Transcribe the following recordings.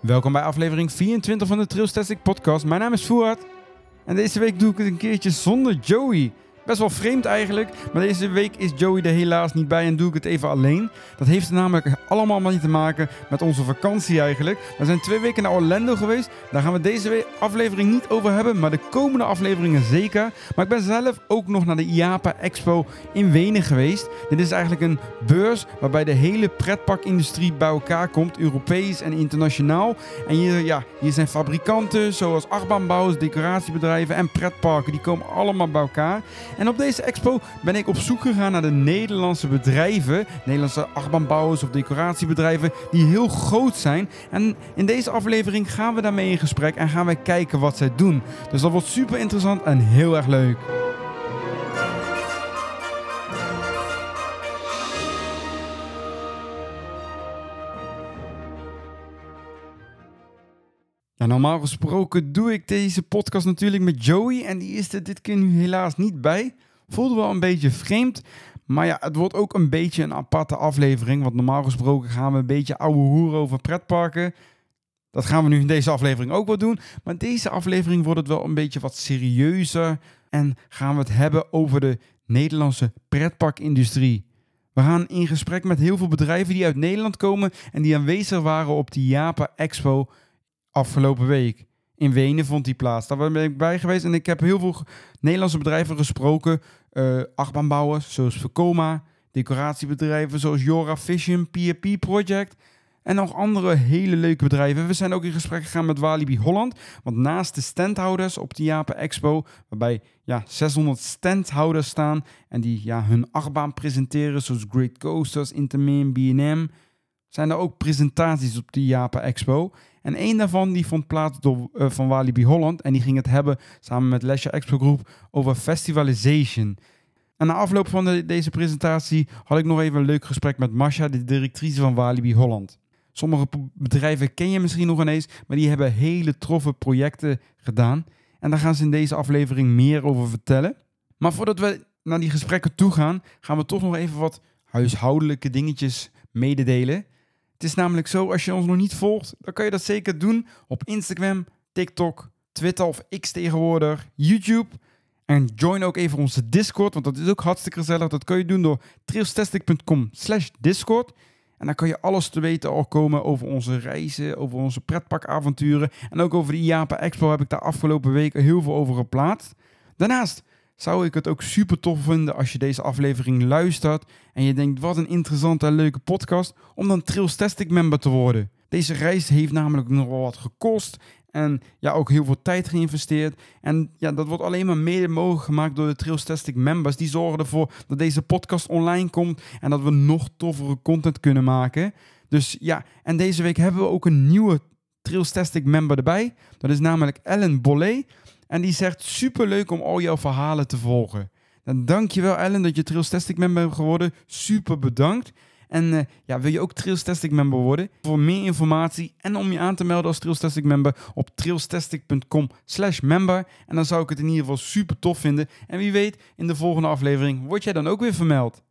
Welkom bij aflevering 24 van de Trailstastic podcast. Mijn naam is Fuad en deze week doe ik het een keertje zonder Joey. Best wel vreemd eigenlijk, maar deze week is Joey er helaas niet bij en doe ik het even alleen. Dat heeft namelijk allemaal maar niet te maken met onze vakantie eigenlijk. We zijn twee weken naar Orlando geweest, daar gaan we deze aflevering niet over hebben, maar de komende afleveringen zeker. Maar ik ben zelf ook nog naar de IAPA Expo in Wenen geweest. Dit is eigenlijk een beurs waarbij de hele pretparkindustrie bij elkaar komt, Europees en internationaal. En ja, hier zijn fabrikanten zoals achtbaanbouwers, decoratiebedrijven en pretparken, die komen allemaal bij elkaar. En op deze expo ben ik op zoek gegaan naar de Nederlandse bedrijven, Nederlandse achtbaanbouwers of decoratiebedrijven die heel groot zijn. En in deze aflevering gaan we daarmee in gesprek en gaan wij kijken wat zij doen. Dus dat wordt super interessant en heel erg leuk. Ja, normaal gesproken doe ik deze podcast natuurlijk met Joey en die is er dit keer nu helaas niet bij. Voelde wel een beetje vreemd, maar ja, het wordt ook een beetje een aparte aflevering, want normaal gesproken gaan we een beetje ouwe hoeren over pretparken. Dat gaan we nu in deze aflevering ook wel doen, maar deze aflevering wordt het wel een beetje wat serieuzer en gaan we het hebben over de Nederlandse pretparkindustrie. We gaan in gesprek met heel veel bedrijven die uit Nederland komen en die aanwezig waren op de Japa Expo afgelopen week. In Wenen vond die plaats. Daar ben ik bij geweest en ik heb heel veel Nederlandse bedrijven gesproken. Uh, achtbaanbouwers zoals Vekoma, decoratiebedrijven zoals Jora Vision, PRP Project en nog andere hele leuke bedrijven. We zijn ook in gesprek gegaan met Walibi Holland. Want naast de standhouders op de Japan Expo, waarbij ja, 600 standhouders staan en die ja, hun achtbaan presenteren, zoals Great Coasters, Intermin, B&M, zijn er ook presentaties op de Japan Expo. En één daarvan die vond plaats door, uh, van Walibi Holland. En die ging het hebben samen met Leisure Expo Groep over festivalization. En na afloop van deze presentatie had ik nog even een leuk gesprek met Masha, de directrice van Walibi Holland. Sommige bedrijven ken je misschien nog ineens, maar die hebben hele troffe projecten gedaan. En daar gaan ze in deze aflevering meer over vertellen. Maar voordat we naar die gesprekken toe gaan, gaan we toch nog even wat huishoudelijke dingetjes mededelen. Het is namelijk zo, als je ons nog niet volgt, dan kan je dat zeker doen op Instagram, TikTok, Twitter of X tegenwoordig, YouTube. En join ook even onze Discord, want dat is ook hartstikke gezellig. Dat kun je doen door trailstastic.com slash Discord. En dan kan je alles te weten al komen over onze reizen, over onze pretparkavonturen. En ook over de IAPA Expo heb ik daar afgelopen weken heel veel over geplaatst. Daarnaast zou ik het ook super tof vinden als je deze aflevering luistert en je denkt wat een interessante en leuke podcast om dan Trailstastic member te worden. Deze reis heeft namelijk nog wel wat gekost en ja, ook heel veel tijd geïnvesteerd. En ja, dat wordt alleen maar mede mogelijk gemaakt door de Trailstastic members. Die zorgen ervoor dat deze podcast online komt en dat we nog toffere content kunnen maken. Dus ja, en deze week hebben we ook een nieuwe Trailstastic member erbij. Dat is namelijk Ellen Bollet. En die zegt super leuk om al jouw verhalen te volgen. Dan dankjewel Ellen dat je Trailstastic member bent geworden. Super bedankt. En uh, ja, wil je ook Trailstastic member worden? Voor meer informatie en om je aan te melden als Trailstastic member op trailstastic.com slash member. En dan zou ik het in ieder geval super tof vinden. En wie weet, in de volgende aflevering word jij dan ook weer vermeld.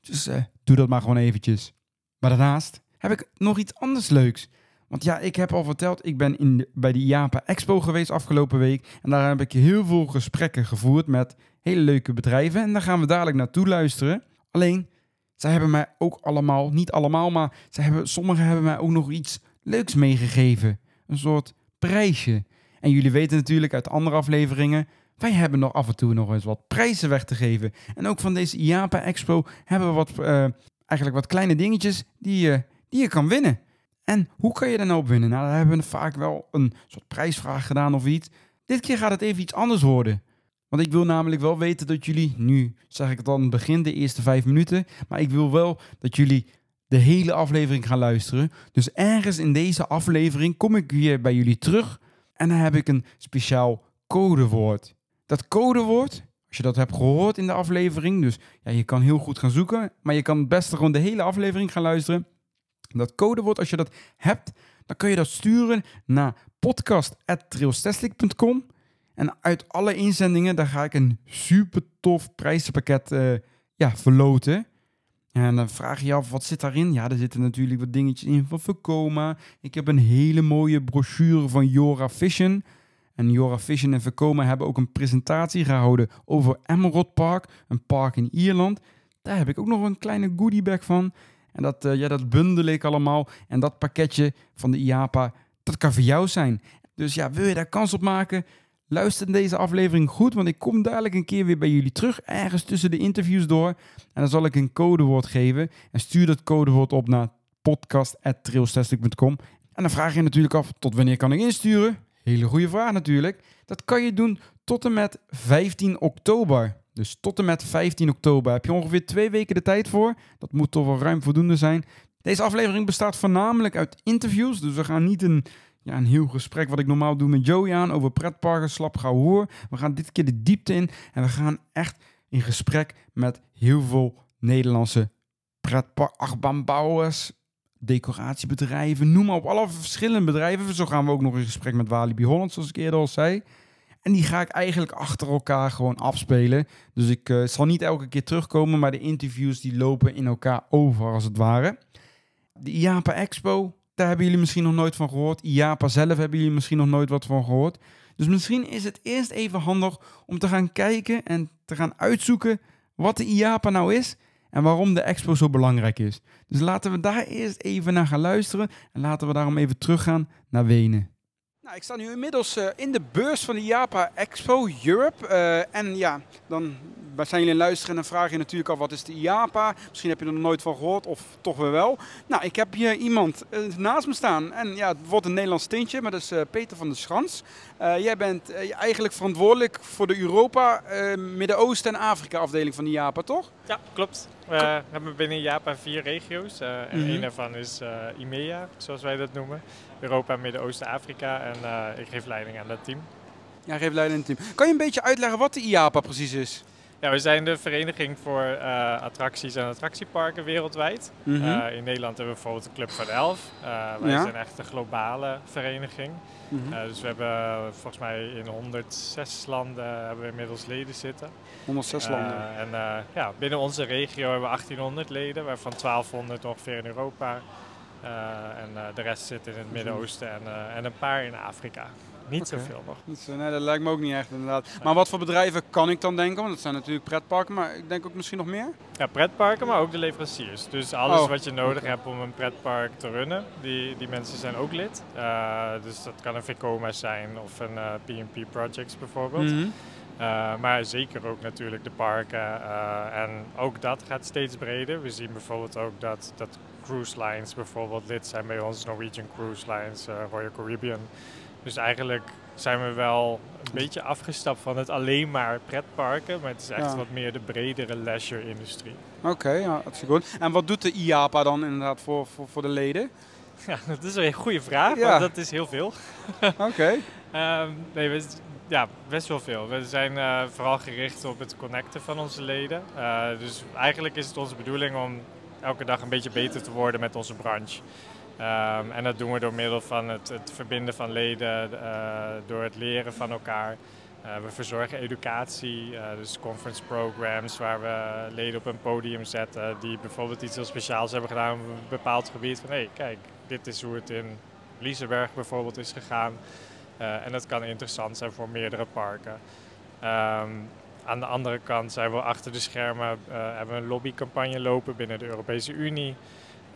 Dus uh, doe dat maar gewoon eventjes. Maar daarnaast heb ik nog iets anders leuks. Want ja, ik heb al verteld, ik ben in bij de IAPA Expo geweest afgelopen week. En daar heb ik heel veel gesprekken gevoerd met hele leuke bedrijven. En daar gaan we dadelijk naartoe luisteren. Alleen, zij hebben mij ook allemaal, niet allemaal, maar zij hebben, sommigen hebben mij ook nog iets leuks meegegeven. Een soort prijsje. En jullie weten natuurlijk uit andere afleveringen, wij hebben nog af en toe nog eens wat prijzen weg te geven. En ook van deze IAPA Expo hebben we wat, uh, eigenlijk wat kleine dingetjes die, die je kan winnen. En hoe kan je daar nou op winnen? Nou, daar hebben we vaak wel een soort prijsvraag gedaan of iets. Dit keer gaat het even iets anders worden. Want ik wil namelijk wel weten dat jullie, nu zeg ik het dan begin, de eerste vijf minuten. Maar ik wil wel dat jullie de hele aflevering gaan luisteren. Dus ergens in deze aflevering kom ik weer bij jullie terug. En dan heb ik een speciaal codewoord. Dat codewoord, als je dat hebt gehoord in de aflevering. Dus ja, je kan heel goed gaan zoeken. Maar je kan het beste gewoon de hele aflevering gaan luisteren. Dat codewoord, als je dat hebt, dan kun je dat sturen naar podcast.trailstastic.com. En uit alle inzendingen, daar ga ik een super tof prijzenpakket uh, ja, verloten. En dan vraag je je af, wat zit daarin? Ja, er zitten natuurlijk wat dingetjes in van Vekoma. Ik heb een hele mooie brochure van Jora Vision. En Jora Vision en Vekoma hebben ook een presentatie gehouden over Emerald Park, een park in Ierland. Daar heb ik ook nog een kleine goodiebag van. En dat, uh, ja, dat bundel ik allemaal. En dat pakketje van de IAPA, dat kan voor jou zijn. Dus ja, wil je daar kans op maken? Luister deze aflevering goed, want ik kom dadelijk een keer weer bij jullie terug, ergens tussen de interviews door. En dan zal ik een codewoord geven. En stuur dat codewoord op naar podcast.trailstastic.com. En dan vraag je natuurlijk af, tot wanneer kan ik insturen? Hele goede vraag natuurlijk. Dat kan je doen tot en met 15 oktober. Dus tot en met 15 oktober heb je ongeveer twee weken de tijd voor. Dat moet toch wel ruim voldoende zijn. Deze aflevering bestaat voornamelijk uit interviews. Dus we gaan niet een, ja, een heel gesprek wat ik normaal doe met Joey aan over pretparken, slap hoor. We gaan dit keer de diepte in en we gaan echt in gesprek met heel veel Nederlandse pretpark, decoratiebedrijven, noem maar op. Alle verschillende bedrijven. Zo gaan we ook nog in gesprek met Walibi Holland, zoals ik eerder al zei. En die ga ik eigenlijk achter elkaar gewoon afspelen. Dus ik uh, zal niet elke keer terugkomen, maar de interviews die lopen in elkaar over als het ware. De IAPA Expo, daar hebben jullie misschien nog nooit van gehoord. IAPA zelf hebben jullie misschien nog nooit wat van gehoord. Dus misschien is het eerst even handig om te gaan kijken en te gaan uitzoeken wat de IAPA nou is en waarom de expo zo belangrijk is. Dus laten we daar eerst even naar gaan luisteren en laten we daarom even teruggaan naar Wenen. Nou, ik sta nu inmiddels uh, in de beurs van de Japa Expo Europe. Uh, en ja, dan zijn jullie luisteren en dan vraag je natuurlijk al wat is de IAPA. Misschien heb je er nog nooit van gehoord of toch weer wel. Nou, ik heb hier iemand uh, naast me staan. En ja, het wordt een Nederlands tintje, maar dat is Peter van der Schans. jij bent eigenlijk verantwoordelijk voor de Europa, Midden-Oosten en Afrika afdeling van de IAPA, toch? Ja, klopt. We hebben binnen Japa vier regio's. en mm -hmm. een daarvan is IMEA, zoals wij dat noemen. Europa, Midden-Oosten, Afrika. En uh, ik geef leiding aan dat team. Ja, geef leiding aan het team. Kan je een beetje uitleggen wat de IAPA precies is? Ja, we zijn de vereniging voor uh, attracties en attractieparken wereldwijd. Mm -hmm. uh, in Nederland hebben we bijvoorbeeld de Club van Elf. wij ja. zijn echt een globale vereniging. Mm -hmm. dus we hebben volgens mij in 106 landen hebben we inmiddels leden zitten. 106 landen? En ja, binnen onze regio hebben we 1800 leden, waarvan 1200 ongeveer in Europa. Uh, en uh, de rest zit in het Midden-Oosten en, uh, en een paar in Afrika. Niet okay. zoveel nog. Niet zo, nee, dat lijkt me ook niet echt inderdaad. Nee. Maar wat voor bedrijven kan ik dan denken? Want dat zijn natuurlijk pretparken, maar ik denk ook misschien nog meer? Ja, pretparken, maar ook de leveranciers. Dus alles oh. wat je nodig okay. hebt om een pretpark te runnen, die, die mensen zijn ook lid. dus dat kan een Vekoma zijn of een P&P Projects bijvoorbeeld. Mm -hmm. Uh, maar zeker ook natuurlijk de parken. Uh, en ook dat gaat steeds breder. We zien bijvoorbeeld ook dat, dat cruise lines bijvoorbeeld lid zijn bij ons, Norwegian Cruise Lines, uh, Royal Caribbean. Dus eigenlijk zijn we wel een beetje afgestapt van het alleen maar pretparken, maar het is echt ja. wat meer de bredere leisure-industrie. Oké, okay, ja, dat is goed. En wat doet de IAPA dan inderdaad voor, voor, voor de leden? Ja, dat is een goede vraag, ja. want dat is heel veel. Oké. Okay. um, nee, we, ja, best wel veel. We zijn uh, vooral gericht op het connecten van onze leden. Uh, dus eigenlijk is het onze bedoeling om elke dag een beetje beter te worden met onze branche. Um, en dat doen we door middel van het, het verbinden van leden, uh, door het leren van elkaar. Uh, we verzorgen educatie, uh, dus conference programs waar we leden op een podium zetten die bijvoorbeeld iets heel speciaals hebben gedaan op een bepaald gebied. Van hé, hey, kijk, dit is hoe het in Liseberg bijvoorbeeld is gegaan. en dat kan interessant zijn voor meerdere parken. Um, aan de andere kant zijn we achter de schermen, uh, hebben we een lobbycampagne lopen binnen de Europese Unie.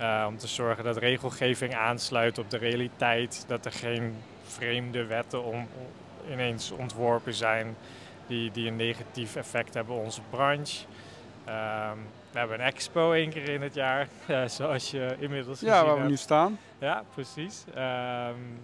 Uh, om te zorgen dat regelgeving aansluit op de realiteit. Dat er geen vreemde wetten om, ineens ontworpen zijn die, die een negatief effect hebben op onze branche. Um, we hebben een expo één keer in het jaar, uh, zoals je inmiddels ja, waar we hebt. nu staan. Ja, precies. Um,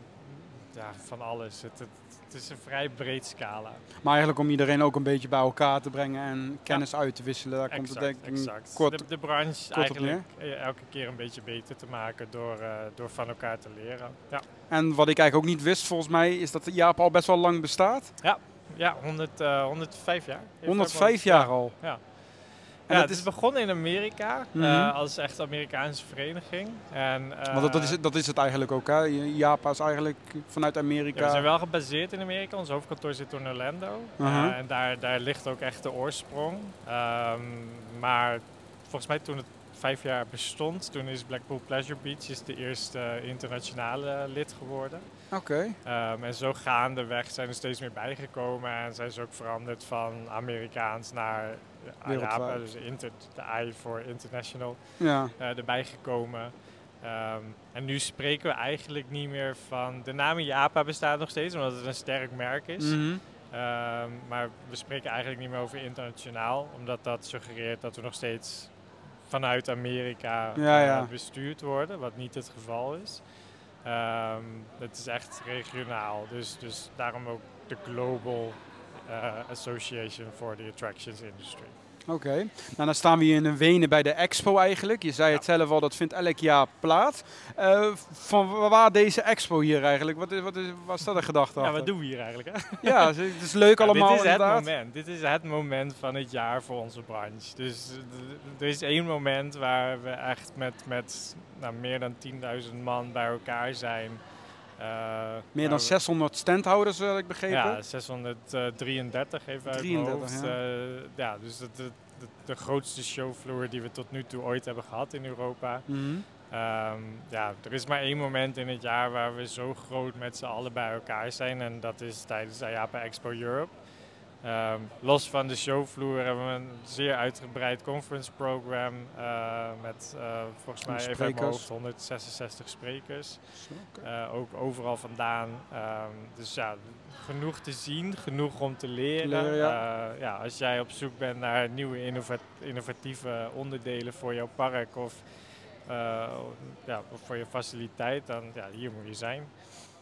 ja, van alles. Het, het, het is een vrij breed scala. Maar eigenlijk om iedereen ook een beetje bij elkaar te brengen en kennis ja. uit te wisselen. Daar komt het denk ik exact. Kort, de, de branche eigenlijk elke keer een beetje beter te maken door, uh, door van elkaar te leren. Ja. En wat ik eigenlijk ook niet wist volgens mij is dat Jaap al best wel lang bestaat. Ja, ja 100, uh, 105 jaar. 105 jaar al? Ja. En ja, het is is, begonnen in Amerika Mhm. eh, als echt Amerikaanse vereniging. En, want dat, dat, eh, is, dat is het eigenlijk ook, hè? Japan is eigenlijk vanuit Ja, Amerika. we zijn wel gebaseerd in Amerika. Ons hoofdkantoor zit in Orlando. Aha. Eh, en daar, daar ligt ook echt de oorsprong. Ehm, maar volgens mij toen het vijf jaar bestond, toen is Blackpool Pleasure Beach is de eerste internationale lid geworden. Oké. Ehm, en zo gaandeweg zijn er steeds meer bijgekomen en zijn ze ook veranderd van Amerikaans naar Wereldwijd. dus inter, de I voor International Ja. eh, erbij gekomen. Ehm, en nu spreken we eigenlijk niet meer van. De naam IAPA bestaat nog steeds, omdat het een sterk merk is. Mhm. Ehm, maar we spreken eigenlijk niet meer over internationaal, omdat dat suggereert dat we nog steeds vanuit Amerika Ja, eh, ja. bestuurd worden, wat niet het geval is. Ehm, het is echt regionaal, dus, dus daarom ook de Global eh, Association for the Attractions Industry. Oké. Nou, dan staan we hier in Wenen bij de expo eigenlijk. Je zei het zelf al, dat vindt elk jaar plaats. Eh, van wa- waar deze expo hier eigenlijk? Wat is, wat is, wat staat er gedachte Ja, achter? wat doen we hier eigenlijk? Hè? Ja, het is- leuk Ja, allemaal dit is inderdaad. het moment. Dit is het moment van het jaar voor onze branche. Dus er is één moment waar we echt met, met nou, meer dan 10.000 man bij elkaar zijn. Eh, Meer dan we- 600 standhouders, heb ik begrepen. Ja, 633 even uit 33, mijn hoofd. ja. Eh, ja, dus de, de, de, de grootste showvloer die we tot nu toe ooit hebben gehad in Europa. Mhm. Ehm, ja, er is maar één moment in het jaar waar we zo groot met z'n allen bij elkaar zijn. En dat is tijdens de IAPA Expo Europe. Ehm, los van de showvloer hebben we een zeer uitgebreid conference program. eh, met eh, volgens mij even uit mijn Sprekers. hoofd 166 sprekers. Eh, ook overal vandaan. Ehm, dus ja, genoeg te zien, genoeg om te leren. Leren, ja. Ja, als jij op zoek bent naar nieuwe innova- innovatieve onderdelen voor jouw park of, ja, voor je faciliteit, dan ja, hier moet je zijn.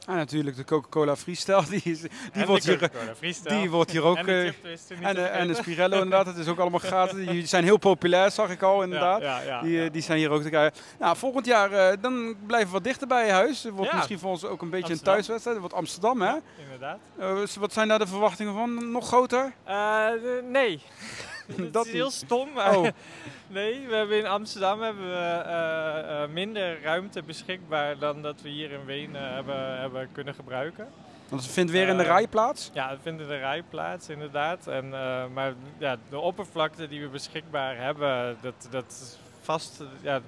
En natuurlijk de Coca-Cola Freestyle, die, is, die, En wordt, de hier, die wordt hier ook... En de eh, en, de, en de. Spirello inderdaad, het is ook allemaal gratis. Die zijn heel populair, zag ik al inderdaad. Ja, ja, ja, Die, eh, ja. die zijn hier ook te krijgen. Nou, volgend jaar eh, dan blijven we wat dichter bij je huis. Het wordt Ja. misschien voor ons ook een beetje Amsterdam. een thuiswedstrijd. Het wordt Amsterdam, hè? Ja, inderdaad. Wat zijn daar de verwachtingen van? Nog groter? Eh, nee. dat, is heel stom, Oh, nee, we hebben in Amsterdam hebben we, eh, eh, minder ruimte beschikbaar dan dat we hier in Wenen hebben, hebben kunnen gebruiken. want het vindt weer in de Eh, rij plaats. Ja, het vindt in de rij plaats inderdaad. En, eh, maar ja, de oppervlakte die we beschikbaar hebben, dat, dat is vast... Ja,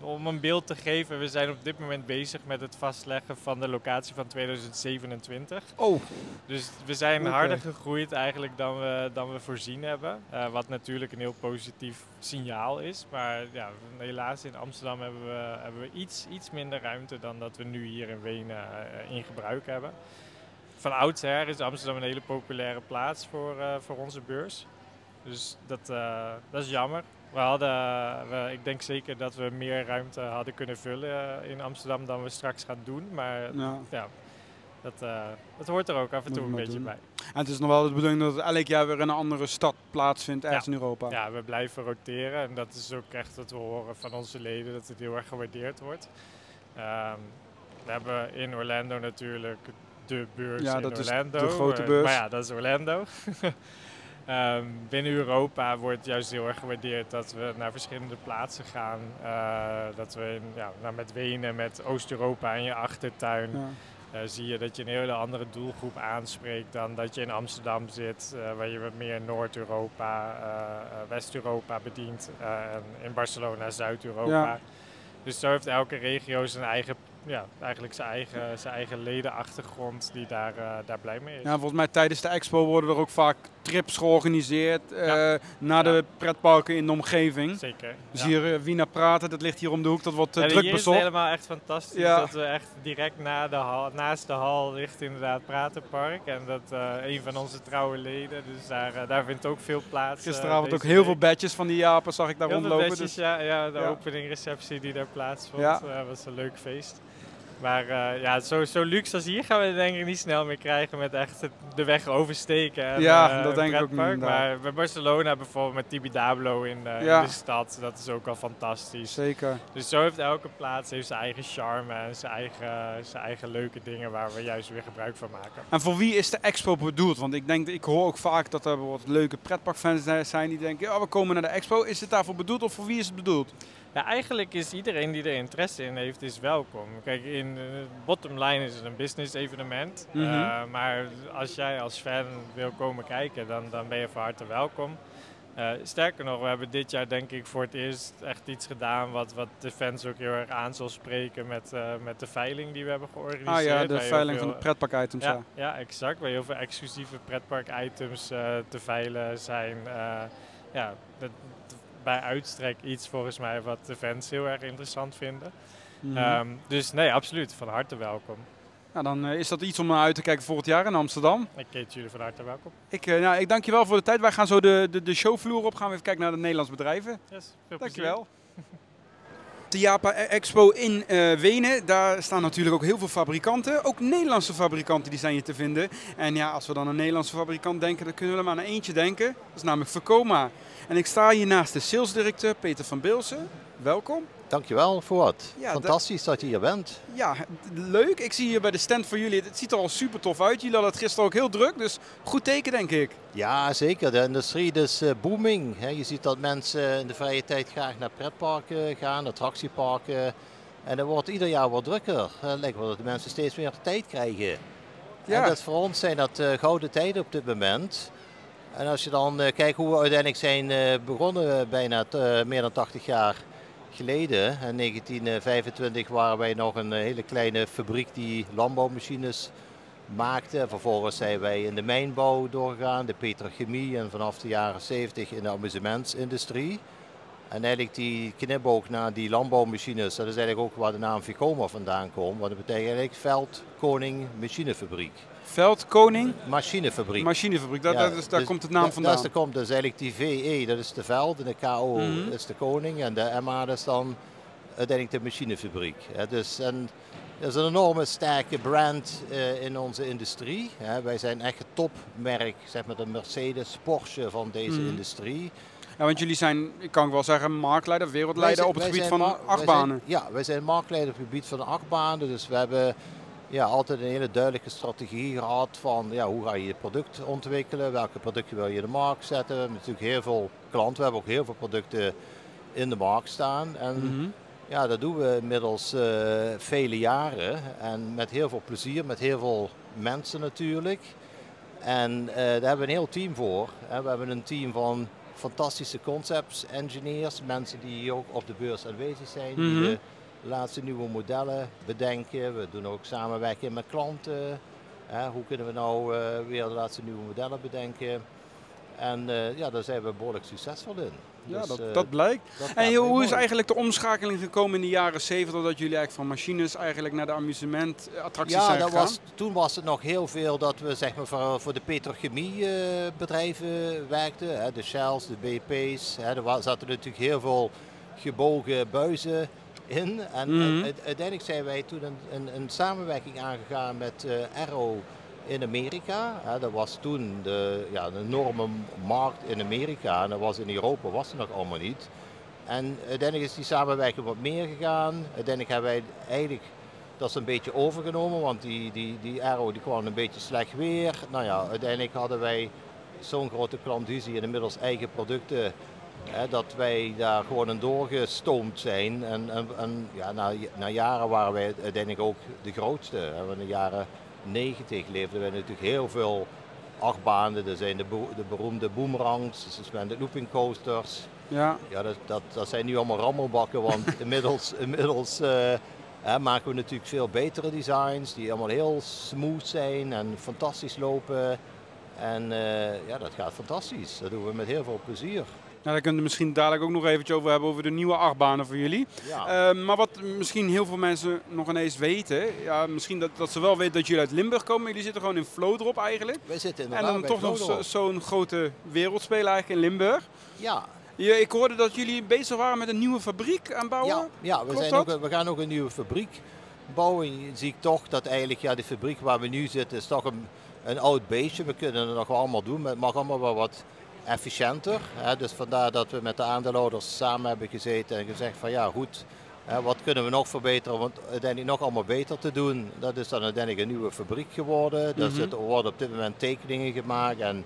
om een beeld te geven, we zijn op dit moment bezig met het vastleggen van de locatie van 2027. Oh, Dus we zijn harder gegroeid eigenlijk dan we, dan we voorzien hebben. Eh, wat natuurlijk een heel positief signaal is. Maar ja, helaas in Amsterdam hebben we, hebben we iets, iets minder ruimte dan dat we nu hier in Wenen eh, in gebruik hebben. Van oudsher is Amsterdam een hele populaire plaats voor, eh, voor onze beurs. Dus dat, dat is jammer. We hadden, we, ik denk zeker dat we meer ruimte hadden kunnen vullen eh, in Amsterdam dan we straks gaan doen. Maar ja. ja, dat, eh, dat hoort er ook af en toe een beetje doen. bij. En het is nog wel de bedoeling dat het elk jaar weer in een andere stad plaatsvindt, ergens in Europa. Ja, we blijven roteren en dat is ook echt wat we horen van onze leden, dat het heel erg gewaardeerd wordt. Ehm, we hebben in Orlando natuurlijk de beurs Ja, in dat is Orlando. de grote eh, beurs. Maar ja, dat is Orlando. Ehm, binnen Europa wordt juist heel erg gewaardeerd dat we naar verschillende plaatsen gaan. Eh, dat we in, ja, nou, met Wenen, met Oost-Europa in je achtertuin. Ja. Eh, zie je dat je een hele andere doelgroep aanspreekt dan dat je in Amsterdam zit, eh, waar je wat meer Noord-Europa, West-Europa bedient en in Barcelona Zuid-Europa. Ja. Dus zo heeft elke regio zijn eigen, ja, eigenlijk zijn eigen, zijn eigen ledenachtergrond die daar, daar blij mee is. Ja, volgens mij tijdens de expo worden er ook vaak trips georganiseerd eh, naar de pretparken in de omgeving. Zeker. Dus ja. hier uh, Wiener Praten, dat ligt hier om de hoek, dat wordt eh, En druk is het bezocht. helemaal echt fantastisch dat we echt direct na de hal, naast de hal ligt inderdaad Pratenpark. En dat eh, een van onze trouwe leden, dus daar, eh, daar vindt ook veel plaats. eh, Gisteravond ook heel veel badges van die Japen zag ik daar Heel rondlopen. badges, Dus, ja, ja, de openingreceptie die daar plaatsvond, eh, was een leuk feest. Maar uh, ja, zo, zo luxe als hier gaan we denk ik niet snel meer krijgen met echt de weg oversteken. En, ja, uh, dat denk ik ook niet. Maar bij Barcelona bijvoorbeeld met Tibidabo in, uh, ja. in, de stad, dat is ook al fantastisch. Zeker. Dus zo heeft elke plaats heeft zijn eigen charme en zijn eigen, zijn eigen leuke dingen waar we juist weer gebruik van maken. En voor wie is de expo bedoeld? Want ik denk, ik hoor ook vaak dat er wat leuke pretparkfans zijn die denken, oh, we komen naar de expo. Is het daarvoor bedoeld of voor wie is het bedoeld? Ja, eigenlijk is iedereen die er interesse in heeft, is welkom. Kijk, in de bottom line is het een business evenement. Mm maar als jij als fan wil komen kijken, dan, dan ben je van harte welkom. Uh, sterker nog, we hebben dit jaar denk ik voor het eerst echt iets gedaan wat, wat de fans ook heel erg aan zal spreken met, uh, met de veiling die we hebben georganiseerd. Ah ja, de veiling van de pretpark-items. Ja, ja, exact. Waar heel veel exclusieve pretpark-items uh, te veilen zijn. ja, dat, bij uitstrek iets volgens mij wat de fans heel erg interessant vinden. Mm um, dus nee, absoluut. Van harte welkom. Nou, dan uh, is dat iets om naar uit te kijken volgend jaar in Amsterdam. Ik heet jullie van harte welkom. Ik, uh, nou, ik dank je wel voor de tijd. Wij gaan zo de, de, de showvloer op. Gaan we even kijken naar de Nederlandse bedrijven. Yes, veel dank je wel. De Japa Expo in uh, Wenen, daar staan natuurlijk ook heel veel fabrikanten. Ook Nederlandse fabrikanten die zijn hier te vinden. En ja, als we dan een Nederlandse fabrikant denken, dan kunnen we er maar aan eentje denken. Dat is namelijk Vercoma. En ik sta hier naast de salesdirecteur Peter van Beelsen. Welkom. Dankjewel voor wat. Fantastisch dat je hier bent. Ja, leuk. Ik zie hier bij de stand voor jullie, het ziet er al super tof uit. Jullie hadden het gisteren ook heel druk, dus goed teken denk ik. Ja, zeker. De industrie is uh, booming. je ziet dat mensen in de vrije tijd graag naar pretparken gaan, attractieparken. En dat wordt ieder jaar wat drukker. Het lijkt wel dat de mensen steeds meer tijd krijgen. Ja. En dat voor ons zijn dat uh, gouden tijden op dit moment. En als je dan uh, kijkt hoe we uiteindelijk zijn begonnen, bijna meer dan 80 jaar geleden, in 1925, waren wij nog een hele kleine fabriek die landbouwmachines maakte. Vervolgens zijn wij in de mijnbouw doorgegaan, de petrochemie en vanaf de jaren 70 in de amusementsindustrie. En eigenlijk die knipoog naar die landbouwmachines, dat is eigenlijk ook waar de naam Vicoma vandaan komt. Want dat betekent eigenlijk veld, koning, machinefabriek. Veldkoning? Machinefabriek. Machinefabriek, dat, dat is, daar dus komt het naam vandaan. Dat is, komt dus eigenlijk die VE, dat is de veld en de KO mhm. is de koning en de MA is dan uiteindelijk de machinefabriek. dus, en, dat is een enorme sterke brand uh, in onze industrie. wij zijn echt het topmerk, zeg maar de Mercedes, Porsche van deze mhm. industrie. Ja, want jullie zijn, ik kan wel zeggen, marktleider, wereldleider op het gebied van achtbanen. ja, wij zijn marktleider op het gebied van de achtbanen. Dus we hebben ja, altijd een hele duidelijke strategie gehad van ja, hoe ga je je product ontwikkelen, welke producten wil je in de markt zetten. We hebben natuurlijk heel veel klanten, we hebben ook heel veel producten in de markt staan. En mhm. ja, dat doen we inmiddels uh, vele jaren en met heel veel plezier, met heel veel mensen natuurlijk. En uh, daar hebben we een heel team voor. We hebben een team van fantastische concepts, engineers, mensen die ook op de beurs aanwezig zijn, die mhm. Laatste nieuwe modellen bedenken. We doen ook samenwerking met klanten. hoe kunnen we nou uh, weer de laatste nieuwe modellen bedenken? En uh, ja, daar zijn we behoorlijk succesvol in. Ja, dus, dat, uh, dat, blijkt. en hoe is eigenlijk de omschakeling gekomen in de jaren 70 dat jullie eigenlijk van machines eigenlijk naar de amusementattracties ja, zijn gegaan? Was, toen was het nog heel veel dat we zeg maar, voor, voor de petrochemiebedrijven werkten. Hè, de Shells, de BP's. Hè, er zaten natuurlijk heel veel gebogen buizen in. En, mhm. uiteindelijk zijn wij toen een, een, een samenwerking aangegaan met uh, Arrow in Amerika. dat was toen de, ja, een enorme markt in Amerika en dat was in Europa was het nog allemaal niet. En uiteindelijk is die samenwerking wat meer gegaan. Uiteindelijk hebben wij eigenlijk dat is een beetje overgenomen, want die, die, die Arrow die kwam een beetje slecht weer. Nou ja, uiteindelijk hadden wij zo'n grote klandizie en inmiddels eigen producten dat wij daar gewoon een doorgestoomd zijn. En, en, en ja, na, na, jaren waren wij uiteindelijk ook de grootste. In de jaren 90 leefden wij natuurlijk heel veel achtbanen. Er zijn de, de beroemde boomerangs, de suspended looping coasters. Ja, ja dat, dat, dat zijn nu allemaal rammelbakken, want inmiddels, inmiddels uh, maken we natuurlijk veel betere designs die allemaal heel smooth zijn en fantastisch lopen. En uh, ja, dat gaat fantastisch. Dat doen we met heel veel plezier. Nou, daar kunnen we misschien dadelijk ook nog eventjes over hebben, over de nieuwe achtbanen voor jullie. Ja. Uh, maar wat misschien heel veel mensen nog ineens weten, ja, misschien dat, dat ze wel weten dat jullie uit Limburg komen. Jullie zitten gewoon in Vlodrop eigenlijk. Wij zitten in En dan toch nog zo'n grote wereldspeler eigenlijk in Limburg. Ja. ja. Ik hoorde dat jullie bezig waren met een nieuwe fabriek aanbouwen. Ja, ja we, zijn ook, we gaan ook een nieuwe fabriek bouwen, zie ik toch dat eigenlijk ja, de fabriek waar we nu zitten is toch een, een oud beestje. We kunnen het nog wel allemaal doen, maar het mag allemaal wel wat efficiënter. Hè. Dus vandaar dat we met de aandeelhouders samen hebben gezeten en gezegd van ja goed, hè, wat kunnen we nog verbeteren om het uiteindelijk nog allemaal beter te doen. Dat is dan uiteindelijk een nieuwe fabriek geworden. Mhm. zitten, worden op dit moment tekeningen gemaakt en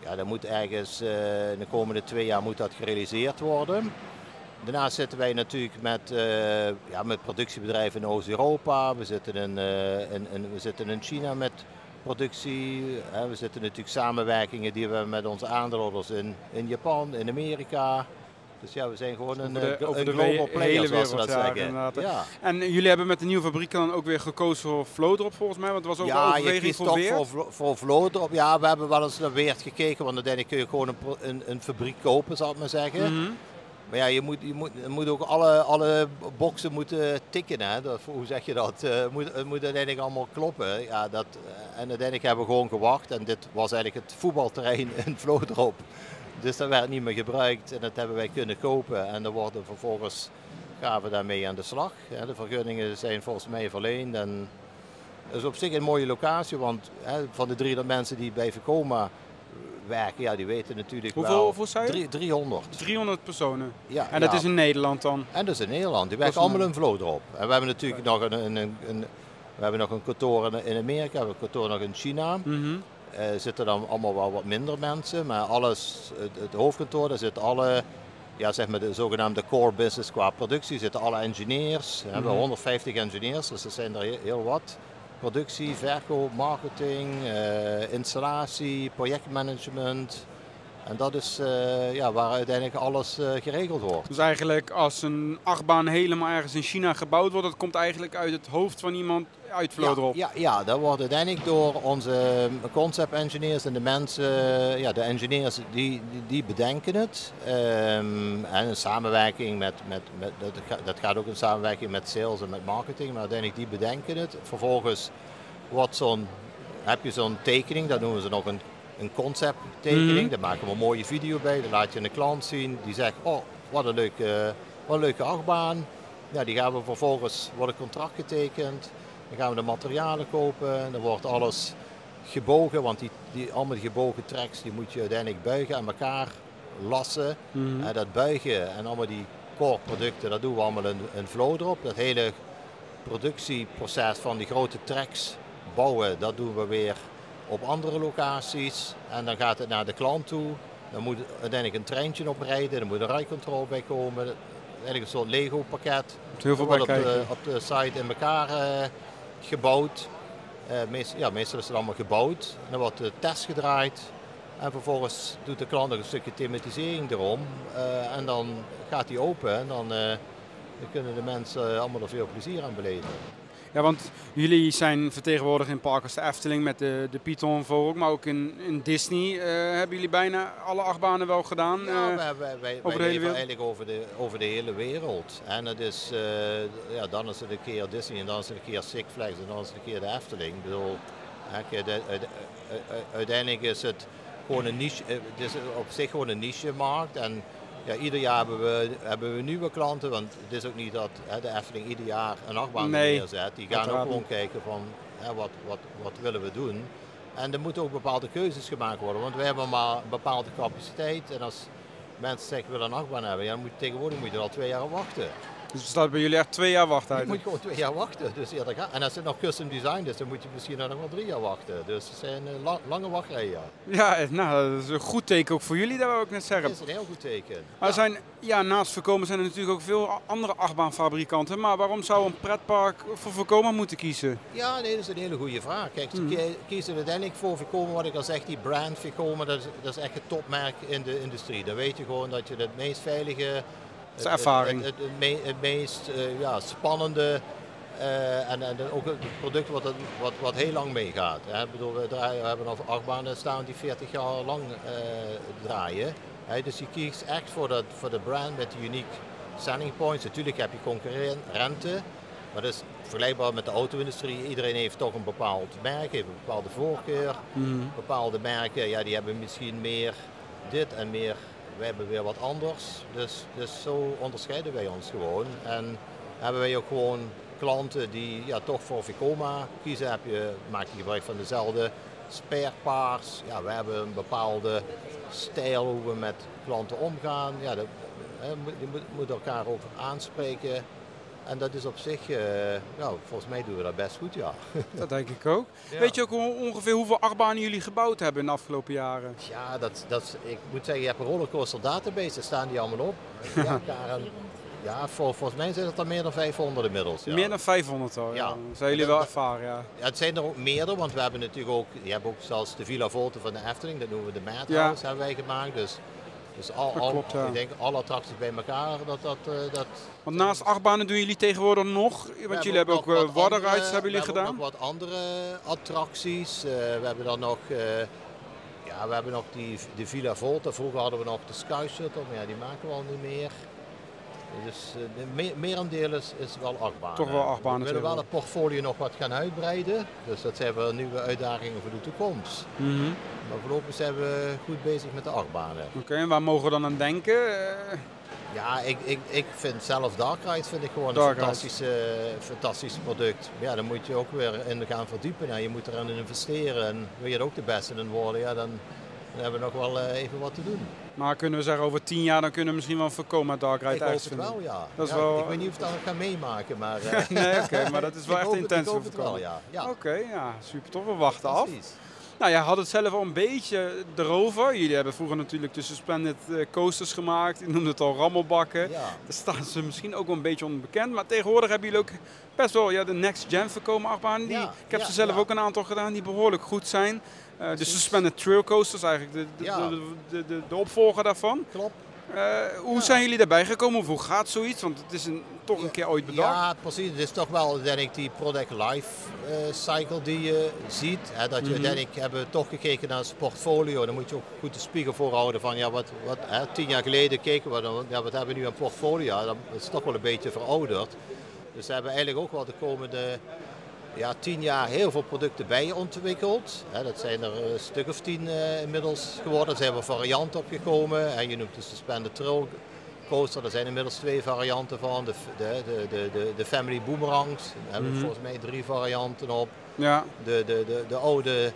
ja, dat moet ergens eh, in de komende twee jaar moet dat gerealiseerd worden. Daarnaast zitten wij natuurlijk met, eh, ja, met productiebedrijven in Oost-Europa. We, zitten in, in, in- we zitten in China met productie. we zitten natuurlijk samenwerkingen die we hebben met onze aandeelhouders in, in Japan, in Amerika. Dus ja, we zijn gewoon een, Over de- over een global player, hele zoals dat ja, zeggen. Ja. En jullie hebben met de nieuwe fabriek dan ook weer gekozen voor Flowdrop volgens mij, want het was ook een Ja, je overweging kiest voor toch weer. voor, vlo- voor vloot. Ja, we hebben wel eens naar Weert gekeken, want uiteindelijk kun je gewoon een, een, een fabriek kopen, zal ik maar zeggen. Mhm. Maar ja, je moet, je moet, moet ook alle, alle boxen moeten tikken. Hè? Dat, hoe zeg je dat? Eh, Het moet, het uiteindelijk allemaal kloppen. Ja, dat, eh, en uiteindelijk hebben we gewoon gewacht. En dit was eigenlijk het voetbalterrein in Vlodrop. Dus dat werd niet meer gebruikt. En dat hebben wij kunnen kopen. En dan worden vervolgens gaan we daarmee aan de slag. De vergunningen zijn volgens mij verleend. En het is op zich een mooie locatie. Want van de 300 mensen die bij Vekoma werken, ja, die weten natuurlijk Hoeveel- wel... hoeveel zei je? Drie- 300. 300 personen. Ja, En dat ja. is in Nederland dan. En dat is in Nederland. Die Dat werken allemaal een- vloot erop. En we hebben natuurlijk nog een, een, een, een- we hebben nog een kantoor in, Amerika, we hebben een kantoor nog in China. Mhm. Eh zitten dan allemaal wel wat minder mensen, maar alles, het, het hoofdkantoor, daar zitten alle, ja zeg maar de zogenaamde core business qua productie, zitten alle engineers. We hebben Mhm. 150 engineers, dus er zijn er heel, heel wat. Productie, verkoop, marketing, eh, installatie, projectmanagement. En dat is eh, ja, waar uiteindelijk alles eh, geregeld wordt. Dus eigenlijk als een achtbaan helemaal ergens in China gebouwd wordt, dat komt eigenlijk uit het hoofd van iemand uit Flowdrop. Ja, ja, ja, dat wordt uiteindelijk door onze concept engineers en de mensen, ja, de engineers die, die, die bedenken het. Ehm, en in samenwerking met, met, met dat, dat gaat ook in samenwerking met sales en met marketing, maar uiteindelijk die bedenken het. Vervolgens wordt zo'n, heb je zo'n tekening, dat noemen ze nog een, een concept tekening. Mhm. Daar maken we een mooie video bij, dan laat je een klant zien, die zegt, oh wat een leuke, wat een leuke achtbaan. Ja, die gaan we vervolgens, wordt een contract getekend. Dan gaan we de materialen kopen. en Dan wordt alles gebogen, want die, die, allemaal die gebogen tracks die moet je uiteindelijk buigen aan elkaar lassen. Mhm. En dat buigen en allemaal die core producten, dat doen we allemaal in, in flow erop. Dat hele productieproces van die grote tracks bouwen, dat doen we weer op andere locaties. En dan gaat het naar de klant toe. Dan moet uiteindelijk een treintje oprijden, er moet een rijcontrole bij komen. Eigenlijk een soort Lego pakket. Heel veel op de, op de site in elkaar eh, gebouwd. Eh, ja, meestal is het allemaal gebouwd. Dan wordt de test gedraaid. En vervolgens doet de klant nog een stukje thematisering erom. Eh, en dan gaat die open en dan, eh, kunnen de mensen allemaal er veel plezier aan beleven. Ja, want jullie zijn vertegenwoordigd in park als de Efteling met de, de Python Vogel, maar ook in, in Disney eh, hebben jullie bijna alle achtbanen wel gedaan. Ja, eh. wij, wij, wij, over de wij hele leven wereld? eigenlijk over de, over de hele wereld. En het is, eh, ja, dan is het een keer Disney en dan is het een keer Six Flags en dan is het een keer de Efteling. Ik bedoel, uiteindelijk is het gewoon een niche, het is op zich gewoon een niche markt. En ja, ieder jaar hebben we, hebben we nieuwe klanten, want het is ook niet dat hè, de Efteling ieder jaar een achtbaan Nee, neerzet. Die gaan ook gewoon kijken van hè, wat, wat, wat willen we doen. En er moeten ook bepaalde keuzes gemaakt worden, want we hebben maar een bepaalde capaciteit. En als mensen zeggen we willen een achtbaan hebben, ja, dan moet, tegenwoordig moet je er al twee jaar op wachten. Dus er staat bij jullie echt twee jaar Je wachttijd. moet gewoon twee jaar wachten. Dus dat gaat. En als het nog custom design is, dan moet je misschien nog wel drie jaar wachten. Dus het zijn eh, la- lange wachtrijen. Ja, nou, dat is een goed teken ook voor jullie, dat wou ik net zeggen. Dat is een heel goed teken. Maar Ja. zijn, ja, naast Voorkomen zijn er natuurlijk ook veel andere achtbaanfabrikanten. Maar waarom zou een pretpark voor Voorkomen moeten kiezen? Ja, nee, dat is een hele goede vraag. Kijk, ze Mhm. kie- kiezen uiteindelijk voor Vicoma, wat ik al zeg, die brand Vicoma, dat is, dat is echt het topmerk in de industrie. Dan weet je gewoon dat je het meest veilige, is het- ervaring. Het, het, het me- het meest eh, ja, spannende eh, en, en ook het product wat, wat, wat heel lang meegaat. Hè. Ik bedoel, we, draaien, we hebben al achtbanen staan die 40 jaar lang eh, draaien. Hè. Dus je kiest echt voor, dat, voor de brand met de unique selling points. Natuurlijk heb je concurrenten, maar dat is vergelijkbaar met de auto-industrie. Iedereen heeft toch een bepaald merk, heeft een bepaalde voorkeur. Mhm. Bepaalde merken, ja, die hebben misschien meer dit en meer, wij hebben weer wat anders. Dus, dus zo onderscheiden wij ons gewoon. En hebben wij ook gewoon klanten die ja, toch voor Vicoma kiezen, heb je, maak je gebruik van dezelfde sparepaars. Ja, we hebben een bepaalde stijl hoe we met klanten omgaan. Ja, dat, hè, moet- elkaar over aanspreken. En dat is op zich, ja, volgens mij doen we dat best goed, ja. Dat denk ik ook. Ja. Weet je ook ongeveer hoeveel achtbanen jullie gebouwd hebben in de afgelopen jaren? Ja, dat, dat, ik moet zeggen, je hebt een rollercoaster database, daar staan die allemaal op. Ja, Karen, ja vol- volgens mij zijn het er meer dan 500 inmiddels. Ja. Meer dan 500 al. Ja. Zijn jullie Dat- wel ervaren, ja. Ja, het zijn er ook meerdere, want we hebben natuurlijk ook, je hebt ook zelfs de Villa Volte van de Efteling, dat noemen we de Madhouse, hebben wij gemaakt. Dus, dus al, al- klopt, ja. ik denk alle attracties bij elkaar, dat dat... eh, dat Want naast achtbanen doen jullie tegenwoordig nog, want jullie hebben ook uh, andere- rides hebben jullie we hebben gedaan. ook wat andere attracties. Eh, we hebben dan nog, eh, ja, we hebben nog die, de Villa Volta. Vroeger hadden we nog de Sky Shuttle, maar ja, die maken we al niet meer. Dus de me merendeel is, is wel achtbanen. Toch wel achtbanen We willen wel het portfolio nog wat gaan uitbreiden. Dus dat zijn wel nieuwe uitdagingen voor de toekomst. Mhm. Maar voorlopig zijn we goed bezig met de achtbanen. Oké, en waar mogen we dan aan denken? Eh, Ja, ik, ik, ik vind zelf Dark Ride vind ik gewoon Dark een fantastisch product. Ja, dan moet je ook weer in gaan verdiepen. Nou, je moet erin investeren. En wil je er ook de beste in worden, ja, dan, dan hebben we nog wel eh, even wat te doen. maar kunnen we zeggen over tien jaar dan kunnen we misschien wel voorkomen met Dark Ride ik hoop het wel, ja. Dat is Ja, wel- Ik weet niet of ik dat ga meemaken, maar... eh, Nee, oké, maar dat is wel echt intens voor ja. ja. Oké, ja, super tof. We wachten af. Precies. Nou, jij had het zelf al een beetje erover. Jullie hebben vroeger natuurlijk de Suspended eh, coasters gemaakt. Je noemde het al rammelbakken. Ja. Daar staan ze misschien ook wel een beetje onbekend. Maar tegenwoordig hebben jullie ook best wel ja, de next gen voorkomen. Die, Ja, ik heb ja, ze zelf ook een aantal gedaan die behoorlijk goed zijn. Eh, de Precies. Suspended Trail Coasters, eigenlijk de, de, Ja. de, de, de, opvolger daarvan. Klopt. Eh, hoe Ja. zijn jullie daarbij gekomen? Of hoe gaat zoiets? Want het is een, toch een keer ooit bedacht. Ja, precies. Het is toch wel denk ik, die product life eh, cycle die je ziet. Hè, dat je Mhm. uiteindelijk hebben we toch gekeken naar het portfolio. Dan moet je ook goed de spiegel voorhouden van ja, wat, wat hè, tien jaar geleden keken we dan, ja, wat hebben we nu aan portfolio? Dat is toch wel een beetje verouderd. Dus we hebben eigenlijk ook wel de komende ja, tien jaar heel veel producten bij ontwikkeld. Dat zijn er een stuk of tien eh, inmiddels geworden. Er zijn wel varianten opgekomen. En je noemt de Suspended Trail Coaster. Er zijn inmiddels twee varianten van. De, de, de, de, de, Family Boomerangs. Daar hebben we Mhm. volgens mij drie varianten op. Ja, De, de, de, de oude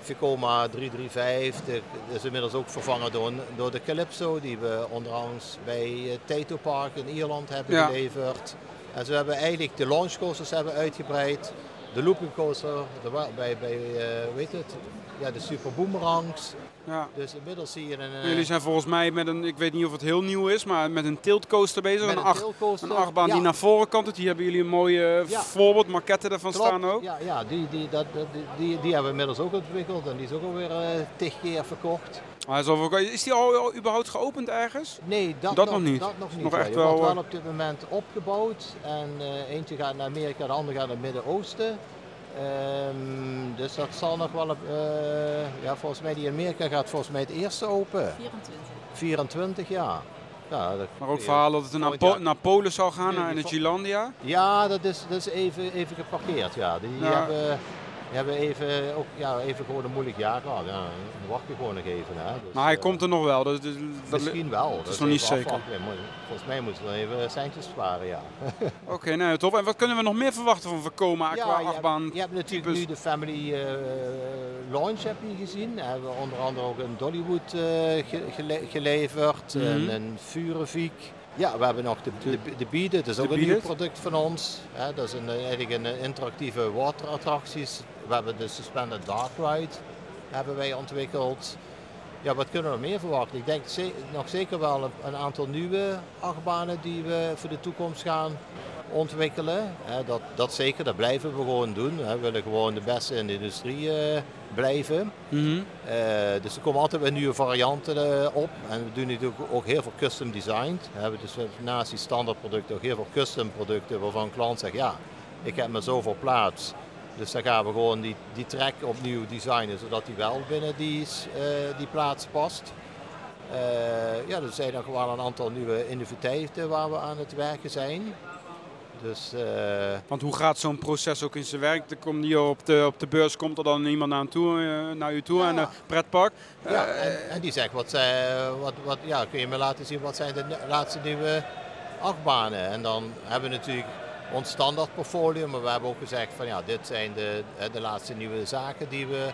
Vicoma 335 de, is inmiddels ook vervangen door, door de Calypso. Die we onderhands bij eh, Tato Park in Ierland hebben Ja. geleverd. En zo hebben eigenlijk de launch coasters hebben uitgebreid. De looping coaster de, bij, bij eh, weet het, ja, de super boomerangs. Ja. Dus inmiddels zie je een, eh, Jullie zijn volgens mij met een, ik weet niet of het heel nieuw is, maar met een tiltcoaster bezig. met een, acht, een achtbaan Ja, die naar voren kantelt. Hier hebben jullie een mooie Ja. voorbeeld, maquette ervan klopt. staan ook. Ja, ja die, die, dat, die, die, die hebben we inmiddels ook ontwikkeld en die is ook alweer eh tig keer verkocht. Hij is, al- is die al, al überhaupt geopend ergens? Nee, dat, Dat nog niet. Dat nog niet. Nog echt wel, wordt eh, wel op dit moment opgebouwd. En eh, eentje gaat naar Amerika, de andere gaat naar het Midden-Oosten. Ehm, dus dat zal nog wel, op, eh, ja, volgens mij die Amerika gaat volgens mij het eerste open. 24. 24 jaar. Ja, dat Maar ook verhalen dat het naar, volgend Po- jaar- naar Polen zou gaan, Ja, naar Gilandia. Ja, dat is, dat is even, even geparkeerd. Ja. Die, Ja. Hebben, die hebben even, ook, ja, even gewoon een moeilijk jaar gehad. Ja, dan wacht je gewoon nog even. Hè. Dus, Maar hij eh, komt er nog wel. Dus, dus- Misschien wel. Dat is nog niet zeker. afwachten. Volgens mij moeten we even centjes sparen, ja. Oké, nou top. En wat kunnen we nog meer verwachten van Vekoma qua je, hebt, achtbaan? je hebt natuurlijk nu de Family eh, Launch heb je gezien. Daar hebben we onder andere ook een Dollywood ge- gele- geleverd. Mhm. en een Vurenviek. Ja, we hebben nog de, de, It, dat is ook een nieuw product van ons. Hè, dat is een, eigenlijk een interactieve waterattracties. We hebben de Suspended Dark Ride hebben wij ontwikkeld. Ja, wat kunnen we meer verwachten? Ik denk nog zeker wel een, een aantal nieuwe achtbanen die we voor de toekomst gaan ontwikkelen. Dat, dat zeker, dat blijven we gewoon doen. We willen gewoon de beste in de industrie eh, blijven. Mhm. Eh, dus er komen altijd weer nieuwe varianten eh, op. En we doen natuurlijk ook heel veel custom designed. We hebben dus naast die standaard producten ook heel veel custom producten waarvan een klant zegt, ja, ik heb maar zoveel plaats. Dus dan gaan we gewoon die, die track opnieuw designen, zodat die wel binnen die, eh, die plaats past. Eh, ja, er zijn nog wel een aantal nieuwe innoviteiten waar we aan het werken zijn. Dus eh, Want hoe gaat zo'n proces ook in zijn werk? Er komt hier op de, op de beurs komt er dan iemand naar, toe, naar u toe Ja. en een pretpark. Ja, en, en die zegt, wat, wat, wat, ja, kun je me laten zien wat zijn de laatste nieuwe achtbanen? En dan hebben we natuurlijk ons standaard portfolio. Maar we hebben ook gezegd van ja, dit zijn de, de laatste nieuwe zaken die we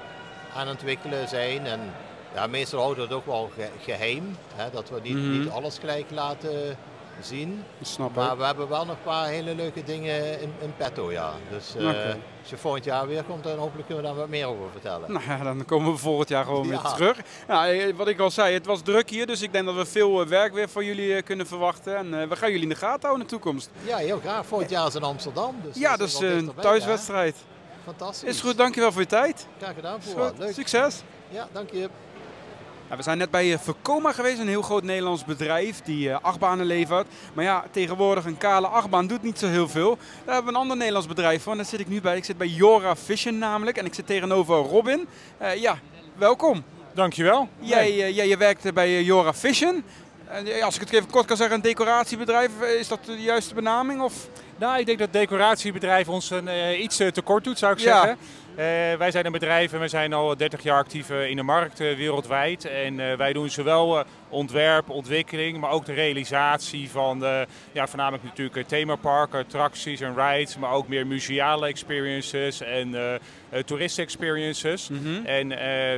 aan het ontwikkelen zijn. En ja, meestal houden we het ook wel geheim. Hè, dat we niet, Mhm. niet alles gelijk laten zien. Snap Maar we hebben wel nog een paar hele leuke dingen in, in petto, ja. Dus. Als je volgend jaar weer komt, dan hopelijk kunnen we daar wat meer over vertellen. Nou ja, dan komen we volgend jaar gewoon weer terug. Nou, wat ik al zei, het was druk hier, dus ik denk dat we veel eh, werk weer van jullie kunnen verwachten. En we gaan jullie in de gaten houden in de toekomst. Ja, heel graag. Volgend jaar is in Amsterdam. Dus ja, dat is wel een thuiswedstrijd. hè? Fantastisch. Is goed, dankjewel voor je tijd. Graag gedaan, voor. Leuk. Succes. Ja, dank je. We zijn net bij eh, Vekoma geweest, een heel groot Nederlands bedrijf die eh, achtbanen levert. Maar ja, tegenwoordig een kale achtbaan doet niet zo heel veel. Daar hebben we een ander Nederlands bedrijf van, daar zit ik nu bij. Ik zit bij Jora Vision namelijk en ik zit tegenover Robin. Eh, ja, welkom. Dankjewel. Jij, jij je werkt bij Jora Vision. Als ik het even kort kan zeggen, een decoratiebedrijf, is dat de juiste benaming? Of? Nou, ik denk dat decoratiebedrijf ons een, iets te tekort doet, zou ik Ja. zeggen. Eh, wij zijn een bedrijf en we zijn al 30 jaar actief eh, in de markt eh, wereldwijd. En wij doen zowel ontwerp, ontwikkeling, maar ook de realisatie van eh, ja, voornamelijk natuurlijk eh, themaparken, attracties en rides, maar ook meer museale experiences en eh, toeristen-experiences. Mhm. En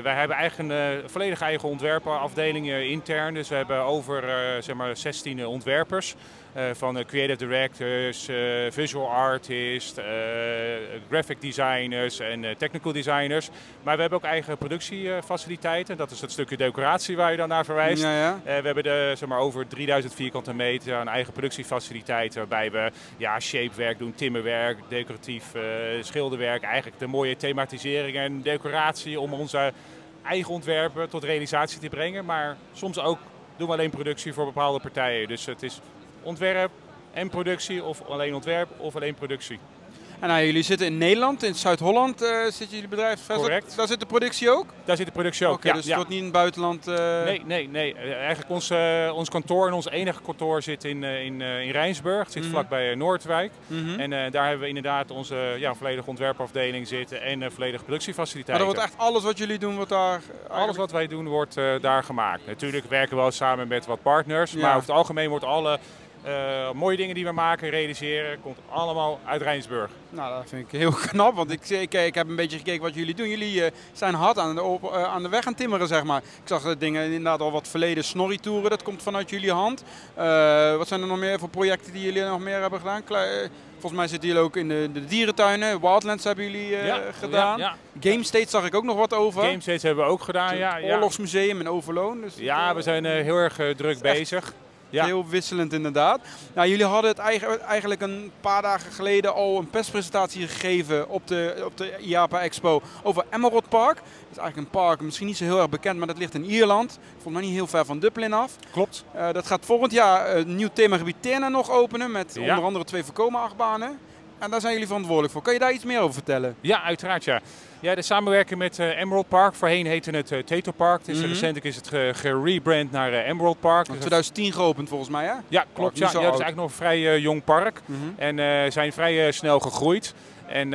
wij hebben eh, volledig eigen ontwerpafdeling eh, intern. Dus we hebben over zeg maar 16 eh, ontwerpers. van creative directors, visual artists, graphic designers en technical designers. Maar we hebben ook eigen productiefaciliteiten. Dat is het stukje decoratie waar je dan naar verwijst. Ja, ja. Eh, we hebben de, zeg maar, over 3000 vierkante meter aan eigen productiefaciliteiten. Waarbij we ja, shapewerk doen, timmerwerk, decoratief eh, schilderwerk. Eigenlijk de mooie thematisering en decoratie om onze eigen ontwerpen tot realisatie te brengen. Maar soms ook doen we alleen productie voor bepaalde partijen. Dus het is ontwerp en productie of alleen ontwerp of alleen productie. En nou, jullie zitten in Nederland, in Zuid-Holland eh, zit jullie bedrijf. Correct. Daar zit de productie ook? Daar zit de productie ook. Ja, dus het wordt niet in het buitenland. eh, Nee, nee, nee. Eigenlijk ons, ons kantoor en ons enige kantoor zit in, in, in Rijnsburg. Het zit Mhm. vlakbij eh, Noordwijk. mhm. En daar hebben we inderdaad onze ja, volledige ontwerpafdeling zitten en uh, volledige Maar productiefaciliteiten. dan wordt echt alles wat jullie doen, wordt daar. Alles wat wij doen wordt daar gemaakt. Natuurlijk werken we wel samen met wat partners, Ja. maar over het algemeen wordt alle eh, mooie dingen die we maken, realiseren, komt allemaal uit Rijnsburg. Nou, dat vind ik heel knap, want ik, ik, ik heb een beetje gekeken wat jullie doen. Jullie eh, zijn hard aan de, op, eh, aan de weg aan timmeren, zeg maar. Ik zag dingen inderdaad al wat verleden snorritouren, dat komt vanuit jullie hand. Wat zijn er nog meer voor projecten die jullie nog meer hebben gedaan? Volgens mij zitten jullie ook in de, de dierentuinen. Wildlands hebben jullie gedaan. Ja, Game State zag ik ook nog wat over. Game States hebben we ook gedaan. Het Ja, ja. Oorlogsmuseum in Overloon. Dus ja, we zijn heel erg druk echt bezig. Ja. Heel wisselend inderdaad. Nou, jullie hadden het eigen- eigenlijk een paar dagen geleden al een perspresentatie gegeven op de, op de IAPA Expo over Emerald Park. Dat is eigenlijk een park, misschien niet zo heel erg bekend, maar dat ligt in Ierland. Volgens mij niet heel ver van Dublin af. Klopt. Eh, dat gaat volgend jaar een nieuw themagebied Terna nog openen met Ja. onder andere twee voorkomen achtbanen. En daar zijn jullie verantwoordelijk voor. Kan je daar iets meer over vertellen? Ja, uiteraard ja. Ja, de samenwerking met eh, Emerald Park. Voorheen heette het Tato Park. Dus Mhm. recentelijk is het ge- gerebrand naar eh, Emerald Park. In Dus 2010 geopend volgens mij, hè? Ja, klopt. Ja, oud. is eigenlijk nog een vrij jong park. Mhm. En eh, zijn vrij snel gegroeid. En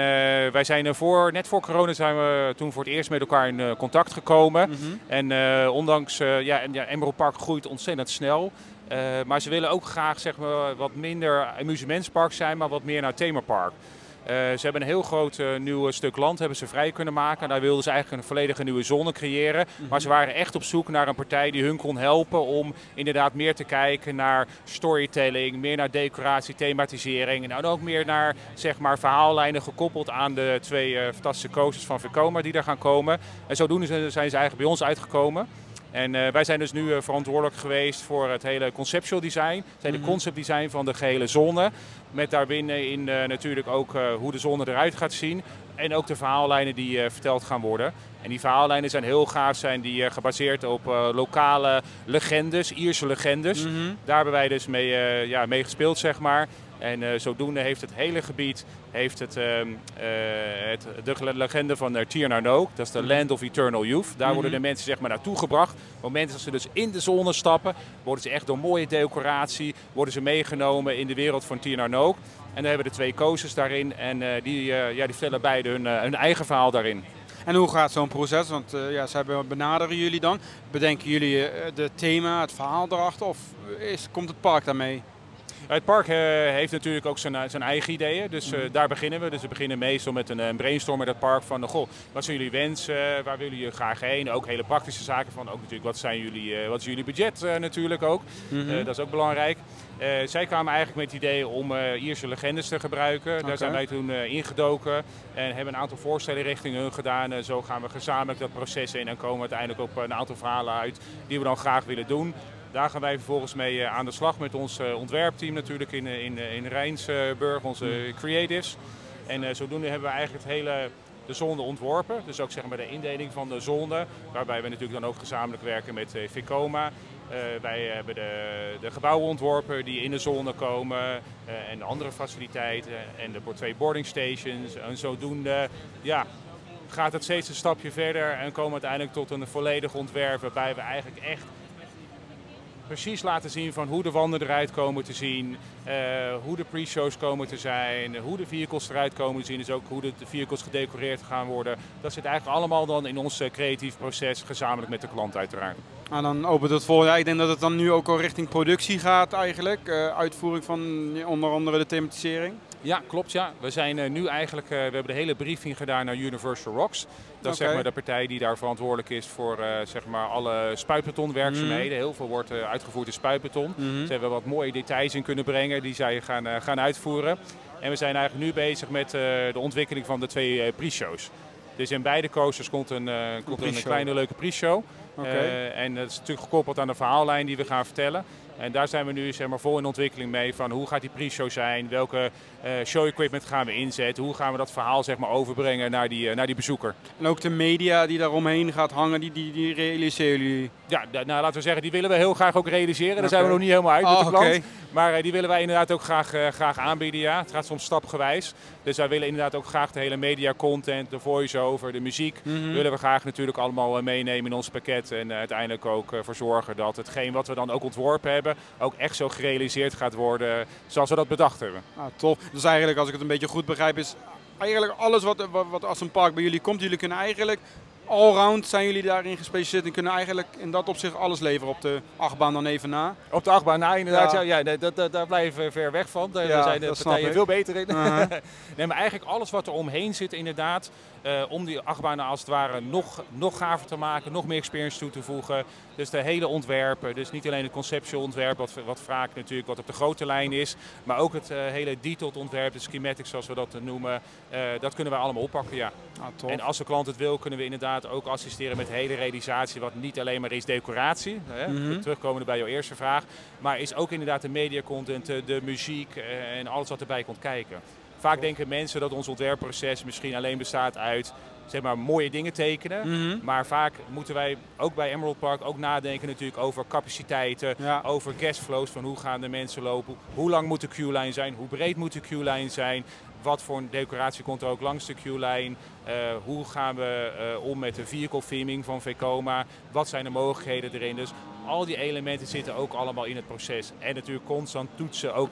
wij zijn er voor, net voor corona zijn we toen voor het eerst met elkaar in contact gekomen. Mhm. En ondanks, ja, en, ja, Emerald Park groeit ontzettend snel. Maar ze willen ook graag zeg maar, wat minder amusementspark zijn, maar wat meer naar themapark. Eh, ze hebben een heel groot eh, nieuw stuk land hebben ze vrij kunnen maken. Daar wilden ze eigenlijk een volledige nieuwe zone creëren. Maar ze waren echt op zoek naar een partij die hun kon helpen om inderdaad meer te kijken naar storytelling, meer naar decoratie, thematisering. En dan ook meer naar zeg maar, verhaallijnen gekoppeld aan de twee eh, fantastische coasters van Vekoma die daar gaan komen. En zodoende zijn ze eigenlijk bij ons uitgekomen. En eh, wij zijn dus nu eh, verantwoordelijk geweest voor het hele conceptual design. Het hele Mhm. concept design van de gehele zone. Met daarbinnen in eh, natuurlijk ook hoe de zone eruit gaat zien. En ook de verhaallijnen die verteld gaan worden. En die verhaallijnen zijn heel gaaf, zijn die gebaseerd op lokale legendes, Ierse legendes. Mhm. Daar hebben wij dus mee, ja, mee gespeeld, zeg maar. En eh, zodoende heeft het hele gebied heeft het, ehm, eh, het, de legende van uh. Dat is de Land of Eternal Youth. Daar Mhm. worden de mensen zeg maar, naartoe gebracht. Op het moment dat ze dus in de zone stappen, worden ze echt door mooie decoratie worden ze meegenomen in de wereld van Tir Narnook. En dan hebben we de twee coasters daarin. En die, ja, die vertellen beide hun, hun eigen verhaal daarin. En hoe gaat zo'n proces? Want eh, ja, zij be- benaderen jullie dan. Bedenken jullie de thema, het verhaal erachter? Of is, komt het park daarmee? Het park uh, heeft natuurlijk ook zijn, zijn eigen ideeën, dus uh, daar beginnen we. Dus we beginnen meestal met een, een brainstorm met het park van, goh, wat zijn jullie wensen, waar willen jullie graag heen? Ook hele praktische zaken van, ook natuurlijk, wat, zijn jullie, wat is jullie budget natuurlijk ook? Mm -hmm. dat is ook belangrijk. zij kwamen eigenlijk met het idee om Ierse legendes te gebruiken. Okay. Daar zijn wij toen ingedoken en hebben een aantal voorstellen richting hun gedaan. En zo gaan we gezamenlijk dat proces in en komen we uiteindelijk op een aantal verhalen uit die we dan graag willen doen. Daar gaan wij vervolgens mee aan de slag met ons ontwerpteam natuurlijk in, in, in Rijnsburg, onze creatives. En zodoende hebben we eigenlijk het hele de zone ontworpen. Dus ook zeg maar de indeling van de zone, waarbij we natuurlijk dan ook gezamenlijk werken met Vicoma. Uh, wij hebben de, de, gebouwen ontworpen die in de zone komen uh, en de andere faciliteiten en de twee boarding stations. En zodoende ja, gaat het steeds een stapje verder en komen we uiteindelijk tot een volledig ontwerp waarbij we eigenlijk echt precies laten zien van hoe de wanden eruit komen te zien, uh, hoe de pre-shows komen te zijn, hoe de vehicles eruit komen te zien, dus ook hoe de vehicles gedecoreerd gaan worden. Dat zit eigenlijk allemaal dan in ons creatief proces, gezamenlijk met de klant uiteraard. En dan opent het vol. Ja, ik denk dat het dan nu ook al richting productie gaat eigenlijk. Uh, uitvoering van onder andere de thematisering. Ja, klopt. Ja. We zijn uh, nu eigenlijk, uh, we hebben de hele briefing gedaan naar Universal Rocks. Dat is okay. zeg maar de partij die daar verantwoordelijk is voor uh, zeg maar alle spuitbetonwerkzaamheden. Mm. Heel veel wordt uitgevoerd in spuitbeton. Mm. Ze hebben wat mooie details in kunnen brengen die zij gaan, gaan uitvoeren. En we zijn eigenlijk nu bezig met de ontwikkeling van de twee pre-shows. Dus in beide coasters komt een, komt een, een kleine leuke pre-show. Okay. Uh, en dat is natuurlijk gekoppeld aan de verhaallijn die we gaan vertellen. En daar zijn we nu zeg maar, vol in ontwikkeling mee van hoe gaat die pre-show zijn, welke uh, show equipment gaan we inzetten, hoe gaan we dat verhaal zeg maar, overbrengen naar die, uh, naar die bezoeker. En ook de media die daaromheen gaat hangen, die, die, die realiseren jullie? Ja, nou, laten we zeggen, die willen we heel graag ook realiseren. Daar zijn we nog niet helemaal uit oh, met de klant. Okay. Maar uh, die willen wij inderdaad ook graag, graag aanbieden, ja. Het gaat soms stapgewijs. Dus wij willen inderdaad ook graag de hele media content, de voice-over, de muziek, mm -hmm. willen we graag natuurlijk allemaal meenemen in ons pakket. En uiteindelijk ook voor zorgen dat hetgeen wat we dan ook ontworpen hebben, ook echt zo gerealiseerd gaat worden zoals we dat bedacht hebben. Ah, top. Dus eigenlijk, als ik het een beetje goed begrijp, is eigenlijk alles wat, wat, wat als een park bij jullie komt, jullie kunnen eigenlijk allround zijn jullie daarin gespecialiseerd en kunnen eigenlijk in dat opzicht alles leveren op de achtbaan dan even na. Op de achtbaan na inderdaad, ja, ja, ja dat, dat, daar blijven we ver weg van. Daar ja, zijn de partijen veel beter in. Uh -huh. nee, maar eigenlijk alles wat er omheen zit inderdaad, uh, om die achtbanen als het ware nog, nog gaver te maken, nog meer experience toe te voegen. Dus de hele ontwerpen, dus niet alleen het conceptueel ontwerp, wat, wat vaak natuurlijk wat op de grote lijn is, maar ook het uh, hele detailed ontwerp, de schematics zoals we dat noemen, uh, dat kunnen we allemaal oppakken, ja. Ah, en als de klant het wil, kunnen we inderdaad ook assisteren met de hele realisatie, wat niet alleen maar is decoratie, hè, mm -hmm. terugkomende bij jouw eerste vraag, maar is ook inderdaad de mediacontent, de muziek en alles wat erbij komt kijken. Vaak denken mensen dat ons ontwerpproces misschien alleen bestaat uit zeg maar, mooie dingen tekenen. Mm -hmm. Maar vaak moeten wij ook bij Emerald Park ook nadenken natuurlijk over capaciteiten, ja. over guestflows, van hoe gaan de mensen lopen, hoe lang moet de queue-lijn zijn, hoe breed moet de queue-lijn zijn, wat voor een decoratie komt er ook langs de queue-lijn, uh, hoe gaan we uh, om met de vehicle theming van Vekoma, wat zijn de mogelijkheden erin. Dus al die elementen zitten ook allemaal in het proces. En natuurlijk constant toetsen ook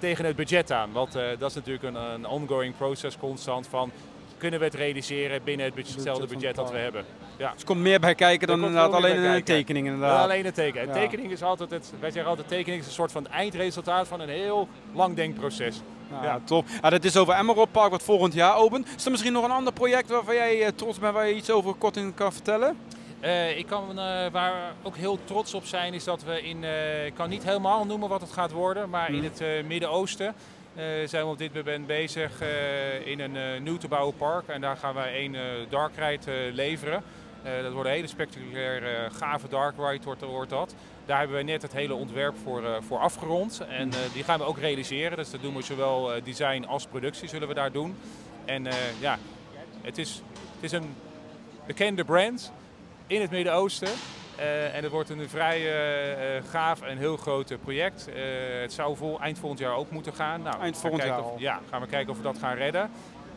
tegen het budget aan. Want uh, dat is natuurlijk een, een ongoing proces constant van kunnen we het realiseren binnen het budget, hetzelfde budget dat we hebben. Ja. Dus er komt meer bij kijken dan inderdaad alleen een tekening. Inderdaad. Ja, alleen een tekening. Ja. Tekening is altijd het, wij zeggen altijd, tekening is een soort van eindresultaat van een heel lang denkproces. Ja, ja, top. Ja, dat is over Emerald Park wat volgend jaar opent. Is er misschien nog een ander project waarvan jij uh, trots bent, waar je iets over kort in kan vertellen? Uh, ik kan uh, waar we ook heel trots op zijn, is dat we in, uh, ik kan niet helemaal noemen wat het gaat worden, maar in het Midden-Oosten zijn we op dit moment bezig in een nieuw te bouwen park. En daar gaan wij één dark ride leveren. dat wordt een hele spectaculaire, gave dark ride wordt, wordt dat. Daar hebben we net het hele ontwerp voor, voor afgerond. En die gaan we ook realiseren. Dus dat doen we zowel design als productie zullen we daar doen. En ja, het is, het is een bekende brand in het Midden-Oosten. Uh, en het wordt een vrij uh, gaaf en heel groot project. Uh, het zou vol, eind volgend jaar ook moeten gaan. Nou, eind volgend jaar of, Ja, gaan we kijken of we dat gaan redden.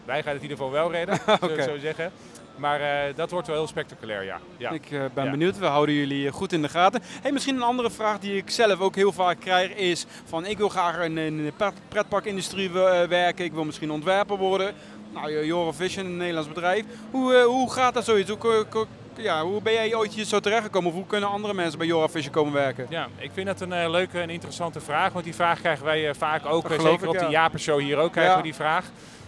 Wij gaan het in ieder geval wel redden, okay. zou ik zo zeggen. Maar dat wordt wel heel spectaculair, ja. ja. Ik ben ja. benieuwd. We houden jullie goed in de gaten. Hey, misschien een andere vraag die ik zelf ook heel vaak krijg is van ik wil graag in, de pretparkindustrie werken. Ik wil misschien ontwerper worden. Nou, Vision, een Nederlands bedrijf. Hoe, hoe gaat dat zoiets? Hoe ja, hoe ben jij ooit hier zo terechtgekomen? Of hoe kunnen andere mensen bij Jora komen werken? Ja, ik vind dat een uh, leuke en interessante vraag. Want die vraag krijgen wij uh, vaak ook. Dat zeker ik, op ja. de Japershow hier ook krijgen Ja. we die vraag.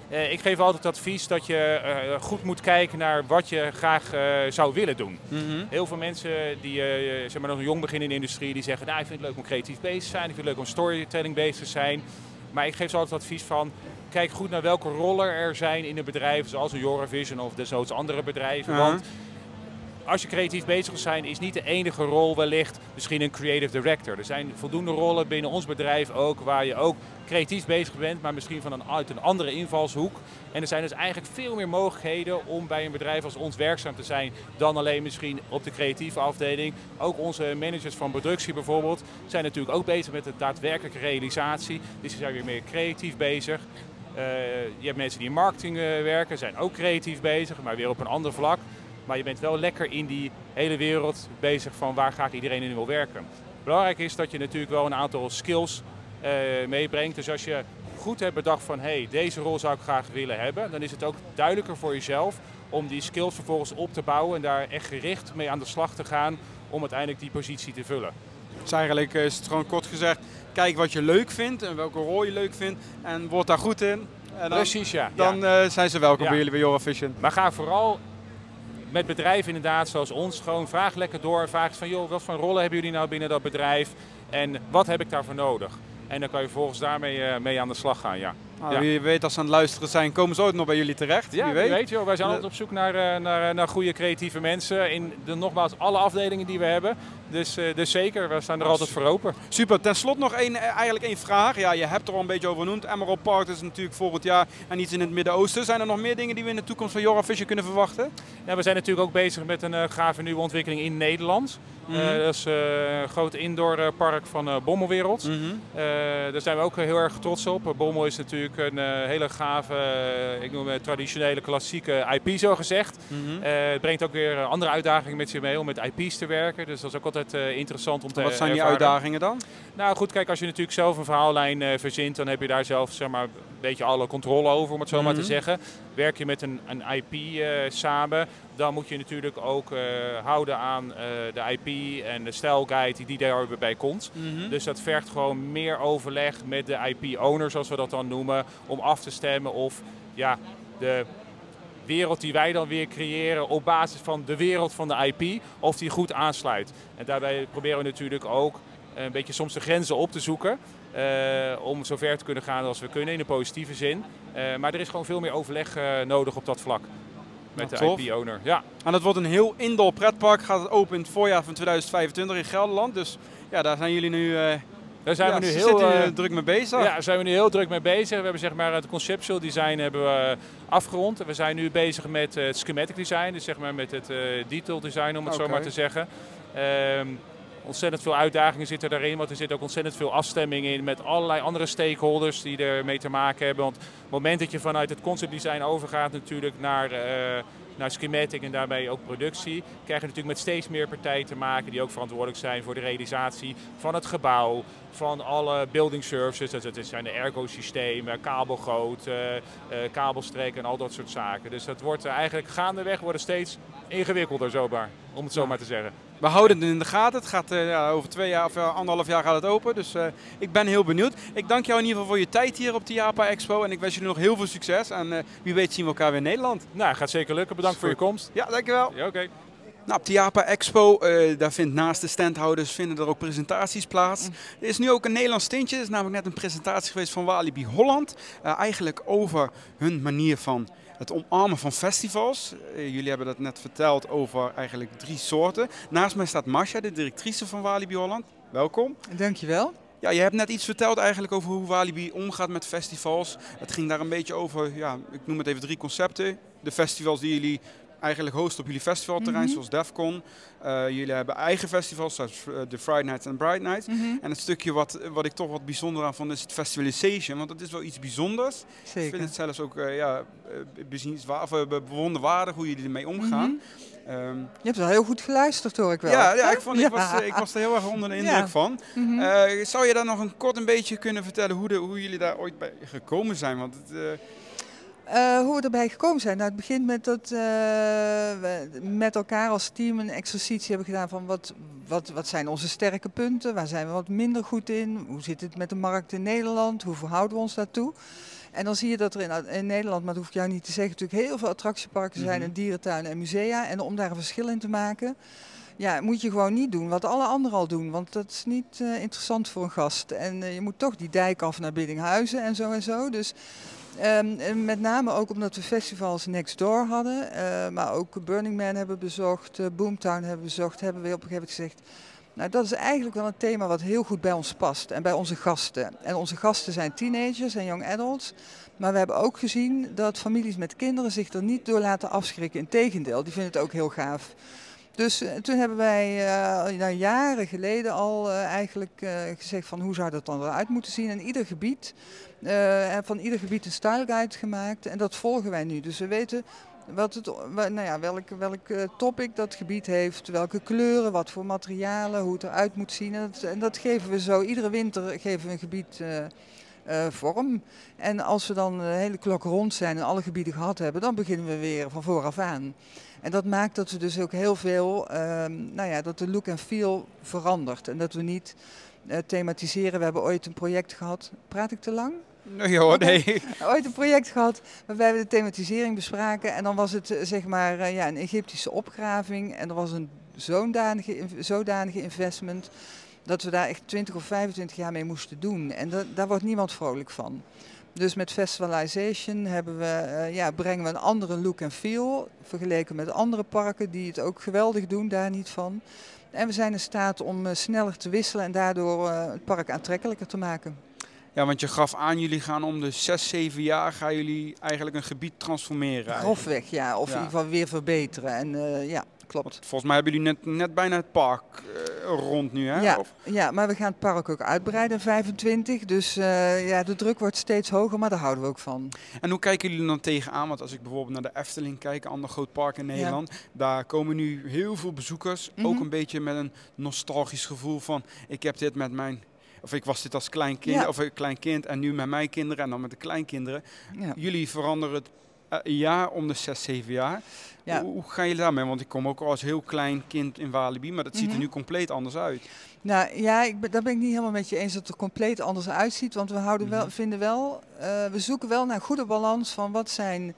Eh, ik geef altijd advies dat je eh, goed moet kijken naar wat je graag eh, zou willen doen. Mhm. Heel veel mensen die eh, zeg maar nog jong beginnen in de industrie, die zeggen, nou, ik vind het leuk om creatief bezig te zijn, ik vind het leuk om storytelling bezig te zijn. Maar ik geef ze altijd advies van, kijk goed naar welke rollen er zijn in een bedrijf, zoals een Joravision of desnoods andere bedrijven. Uh-huh. Want als je creatief bezig wil zijn, is niet de enige rol wellicht misschien een creative director. Er zijn voldoende rollen binnen ons bedrijf ook waar je ook creatief bezig bent, maar misschien van een, uit een andere invalshoek. En er zijn dus eigenlijk veel meer mogelijkheden om bij een bedrijf als ons werkzaam te zijn dan alleen misschien op de creatieve afdeling. Ook onze managers van productie bijvoorbeeld zijn natuurlijk ook bezig met de daadwerkelijke realisatie. Dus ze zijn weer meer creatief bezig. Eh, je hebt mensen die in marketing eh, werken, zijn ook creatief bezig, maar weer op een ander vlak. Maar je bent wel lekker in die hele wereld bezig van waar graag iedereen in wil werken. Belangrijk is dat je natuurlijk wel een aantal skills eh, meebrengt. Dus als je goed hebt bedacht van hey, deze rol zou ik graag willen hebben, dan is het ook duidelijker voor jezelf om die skills vervolgens op te bouwen en daar echt gericht mee aan de slag te gaan om uiteindelijk die positie te vullen. Dus eigenlijk eh, is het gewoon kort gezegd, kijk wat je leuk vindt en welke rol je leuk vindt en word daar goed in. En dan, Precies, ja. dan ja. eh, zijn ze welkom Ja. bij jullie bij Jora Fisher. Maar ga vooral met bedrijven inderdaad zoals ons gewoon vraag lekker door. Vraag eens van joh, wat voor rollen hebben jullie nou binnen dat bedrijf en wat heb ik daarvoor nodig? En dan kan je volgens daarmee eh, mee aan de slag gaan, ja. Nou, Ja. Wie weet als ze aan het luisteren zijn, komen ze ooit nog bij jullie terecht. Ja, wie weet. weet. joh, wij zijn altijd op zoek naar, eh, naar, naar goede creatieve mensen in de, nogmaals alle afdelingen die we hebben. Dus, eh, dus zeker, we staan er altijd voor open. Super, ten slot nog één, eh, eigenlijk één vraag. Ja, je hebt er al een beetje over genoemd. Emerald Park is natuurlijk volgend jaar en iets in het Midden-Oosten. Zijn er nog meer dingen die we in de toekomst van Jora Fisher kunnen verwachten? Ja, we zijn natuurlijk ook bezig met een eh, gave nieuwe ontwikkeling in Nederland. Mhm. Eh, dat is eh, een groot indoor eh, park van Bommelwereld. Mhm. Daar zijn we ook heel erg trots op. Bommel is natuurlijk een hele gave, ik noem het traditionele klassieke IP zo gezegd. Mhm. Het brengt ook weer andere uitdagingen met zich mee om met IP's te werken. Dus dat is ook altijd interessant om te Wat zijn die ervaren. uitdagingen dan? Nou goed, kijk, als je natuurlijk zelf een verhaallijn verzint, dan heb je daar zelf zeg maar, beetje alle controle over, om het zo maar Mhm. te zeggen. Werk je met een, een IP eh, samen, dan moet je natuurlijk ook eh, houden aan eh, de IP en de stijlguide die daarbij komt. Mhm. Dus dat vergt gewoon meer overleg met de IP-owner, zoals we dat dan noemen, om af te stemmen of ja, de wereld die wij dan weer creëren op basis van de wereld van de IP, of die goed aansluit. En daarbij proberen we natuurlijk ook een beetje soms de grenzen op te zoeken. Eh, om zo ver te kunnen gaan als we kunnen in de positieve zin. Eh, maar er is gewoon veel meer overleg eh, nodig op dat vlak. Met Nou, de. IP-owner. Ja. En het wordt een heel indoor pretpark. Gaat het open in het voorjaar van 2025 in Gelderland. Dus ja, daar zijn jullie nu, eh Daar zijn ja, we nu heel druk mee bezig. Ja, daar zijn we nu heel druk mee bezig. We hebben zeg maar het conceptual design hebben we afgerond. We zijn nu bezig met het schematic design, dus zeg maar met het detail design om het zo maar te zeggen. Ehm, ontzettend veel uitdagingen zitten daarin, want er zit ook ontzettend veel afstemming in met allerlei andere stakeholders die ermee te maken hebben. Want op het moment dat je vanuit het concept design overgaat natuurlijk naar, eh, naar schematic en daarbij ook productie, krijg je natuurlijk met steeds meer partijen te maken die ook verantwoordelijk zijn voor de realisatie van het gebouw, van alle building services. Dus dat zijn de ergo-systemen, kabelgoot, eh, eh, kabelstrekken en al dat soort zaken. Dus dat wordt eigenlijk gaandeweg worden steeds ingewikkelder zomaar, om het zo Ja. maar te zeggen. We houden het in de gaten. Het gaat eh, over twee jaar of anderhalf jaar gaat het open. Dus ik ben heel benieuwd. Ik dank jou in ieder geval voor je tijd hier op de Japa Expo. En ik wens jullie nog heel veel succes. En wie weet zien we elkaar weer in Nederland. Nou, gaat zeker lukken. Bedankt voor je komst. Ja, dankjewel. Ja, oké. Nou, op de Japa Expo, eh, daar vindt naast de standhouders vinden er ook presentaties plaats. Er is nu ook een Nederlands tintje. Er is namelijk net een presentatie geweest van Walibi Holland. Eh, eigenlijk over hun manier van het omarmen van festivals. Eh, jullie hebben dat net verteld over eigenlijk drie soorten. Naast mij staat Masha, de directrice van Walibi Holland. Welkom. Dankjewel. Ja, je hebt net iets verteld eigenlijk over hoe Walibi omgaat met festivals. Het ging daar een beetje over, ja, ik noem het even drie concepten. De festivals die jullie eigenlijk hosten op jullie festivalterrein, Mhm. zoals Defcon. Eh, jullie hebben eigen festivals, zoals eh, de Friday Nights en Bright Nights. Mhm, En het stukje wat, wat ik toch wat bijzonder aan vond, is het festivalization. Want dat is wel iets bijzonders. Ik vind het zelfs ook eh, ja, eh, of, eh, bewonderwaardig hoe jullie ermee omgaan. Ehm, Je hebt wel heel goed geluisterd hoor ik wel. ja, ja, ik, vond, ik, was, eh, ik was er heel erg onder de indruk Ja. van. Mhm. Eh, zou je daar nog een kort een beetje kunnen vertellen hoe, de, hoe jullie daar ooit bij gekomen zijn? Want het, eh, Uh, hoe we erbij gekomen zijn. Nou, het begint met dat uh, we met elkaar als team een exercitie hebben gedaan van wat, wat, wat zijn onze sterke punten, waar zijn we wat minder goed in, hoe zit het met de markt in Nederland, hoe verhouden we ons daartoe. En dan zie je dat er in, in Nederland, maar dat hoef ik jou niet te zeggen, natuurlijk heel veel attractieparken zijn en dierentuinen en musea. En om daar een verschil in te maken, ja, moet je gewoon niet doen wat alle anderen al doen. Want dat is niet uh, interessant voor een gast. En je moet toch die dijk af naar Biddinghuizen en zo en zo. Dus en met name ook omdat we festivals next door hadden. Uh, maar ook Burning Man hebben bezocht, Boomtown hebben bezocht. Hebben we op een gegeven moment gezegd... Nou, dat is eigenlijk wel een thema wat heel goed bij ons past en bij onze gasten. En onze gasten zijn teenagers en young adults. Maar we hebben ook gezien dat families met kinderen zich er niet door laten afschrikken. Integendeel, die vinden het ook heel gaaf. Dus uh, toen hebben wij uh, nou, jaren geleden al uh, eigenlijk gezegd van hoe zou dat dan eruit moeten zien. En ieder gebied, van ieder gebied een style guide gemaakt en dat volgen wij nu. Dus we weten wat het, nou ja, welk, welk topic dat gebied heeft, welke kleuren, wat voor materialen, hoe het eruit moet zien. En dat, en dat geven we zo, iedere winter geven we een gebied vorm. En als we dan de hele klok rond zijn en alle gebieden gehad hebben, dan beginnen we weer van vooraf aan. En dat maakt dat we dus ook heel veel, um, nou ja, dat de look en feel verandert. En dat we niet uh, thematiseren. We hebben ooit een project gehad. Praat ik te lang? Nee hoor, nee. Ooit een project gehad waarbij we de thematisering bespraken. En dan was het uh, zeg maar uh, ja, een Egyptische opgraving. En er was een zodanige, zodanige investment dat we daar echt 20 of 25 jaar mee moesten doen. En dat, daar wordt niemand vrolijk van. Dus met Festivalization hebben we, uh, ja, brengen we een andere look en feel. Vergeleken met andere parken die het ook geweldig doen, daar niet van. En we zijn in staat om uh, sneller te wisselen en daardoor uh, het park aantrekkelijker te maken. Ja, want je gaf aan, jullie gaan om de 6, 7 jaar gaan jullie eigenlijk een gebied transformeren. Grofweg, ja. Of ja. in ieder geval weer verbeteren. En ja, klopt. Want volgens mij hebben jullie net, net bijna het park uh, rond nu, hè? Ja, ja, maar we gaan het park ook uitbreiden, 25. Dus uh, ja, de druk wordt steeds hoger, maar daar houden we ook van. En hoe kijken jullie dan tegenaan? Want als ik bijvoorbeeld naar de Efteling kijk, een ander groot park in Nederland, ja. daar komen nu heel veel bezoekers. Mm -hmm. Ook een beetje met een nostalgisch gevoel van, ik heb dit met mijn of ik was dit als klein kind, ja. of een klein kind en nu met mijn kinderen en dan met de kleinkinderen. Ja. Jullie veranderen het een jaar om de 6, 7 jaar. Ja. Hoe, hoe gaan jullie daarmee? Want ik kom ook al als heel klein kind in Walibi, maar dat mm -hmm. ziet er nu compleet anders uit. Nou ja, ik, daar ben ik niet helemaal met je eens dat het er compleet anders uitziet. Want we houden wel, vinden wel, uh, we zoeken wel naar een goede balans van wat zijn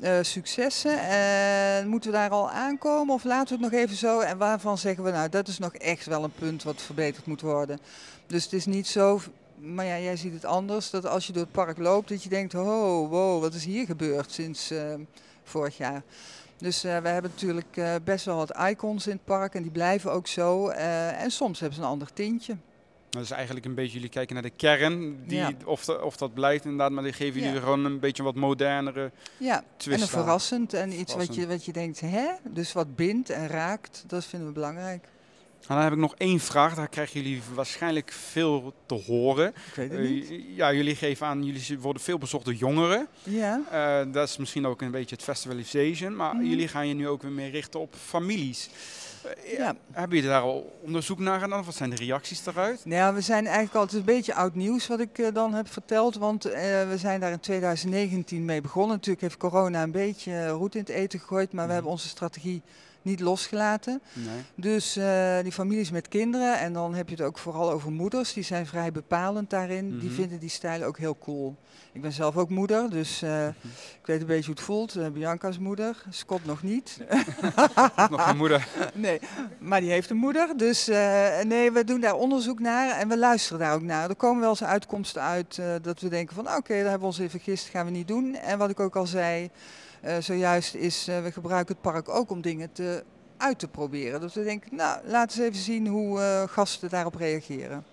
uh, successen. En moeten we daar al aankomen of laten we het nog even zo? En waarvan zeggen we nou, dat is nog echt wel een punt wat verbeterd moet worden. Dus het is niet zo maar ja, jij ziet het anders. Dat als je door het park loopt, dat je denkt, oh, wow, wat is hier gebeurd sinds uh, vorig jaar. Dus uh, we hebben natuurlijk uh, best wel wat icons in het park en die blijven ook zo. en soms hebben ze een ander tintje. Dat is eigenlijk een beetje, jullie kijken naar de kern, die, ja. of, de, of dat blijft inderdaad, maar die geven jullie ja. gewoon een beetje wat modernere ja. twist en verrassend en iets. Wat, je, wat je denkt, hè? Dus wat bindt en raakt, dat vinden we belangrijk. En dan heb ik nog één vraag, daar krijgen jullie waarschijnlijk veel te horen. Ik weet het niet. Uh, ja, jullie geven aan, jullie worden veel bezocht door jongeren. Ja. Uh, dat is misschien ook een beetje het festivalization, maar mm. jullie gaan je nu ook weer meer richten op families. Uh, ja. Hebben jullie daar al onderzoek naar gedaan? Wat zijn de reacties daaruit? Nou, we zijn eigenlijk altijd een beetje oud nieuws wat ik dan heb verteld. Want we zijn daar in 2019 mee begonnen. Natuurlijk heeft corona een beetje roet in het eten gegooid. Maar mm. we hebben onze strategie niet losgelaten. Nee. Dus uh, die families met kinderen, en dan heb je het ook vooral over moeders, die zijn vrij bepalend daarin. Mm -hmm. Die vinden die stijl ook heel cool. Ik ben zelf ook moeder, dus uh, mm -hmm. ik weet een beetje hoe het voelt. Uh, Bianca's moeder, Scott nog niet. nog geen moeder. Nee, maar die heeft een moeder. Dus nee, we doen daar onderzoek naar en we luisteren daar ook naar. Er komen wel eens uitkomsten uit dat we denken van oké, okay, daar hebben we ons in vergist, gaan we niet doen. En wat ik ook al zei, zojuist is, uh, we gebruiken het park ook om dingen te, uit te proberen. Dus we denken, nou, laten we eens even zien hoe uh, gasten daarop reageren.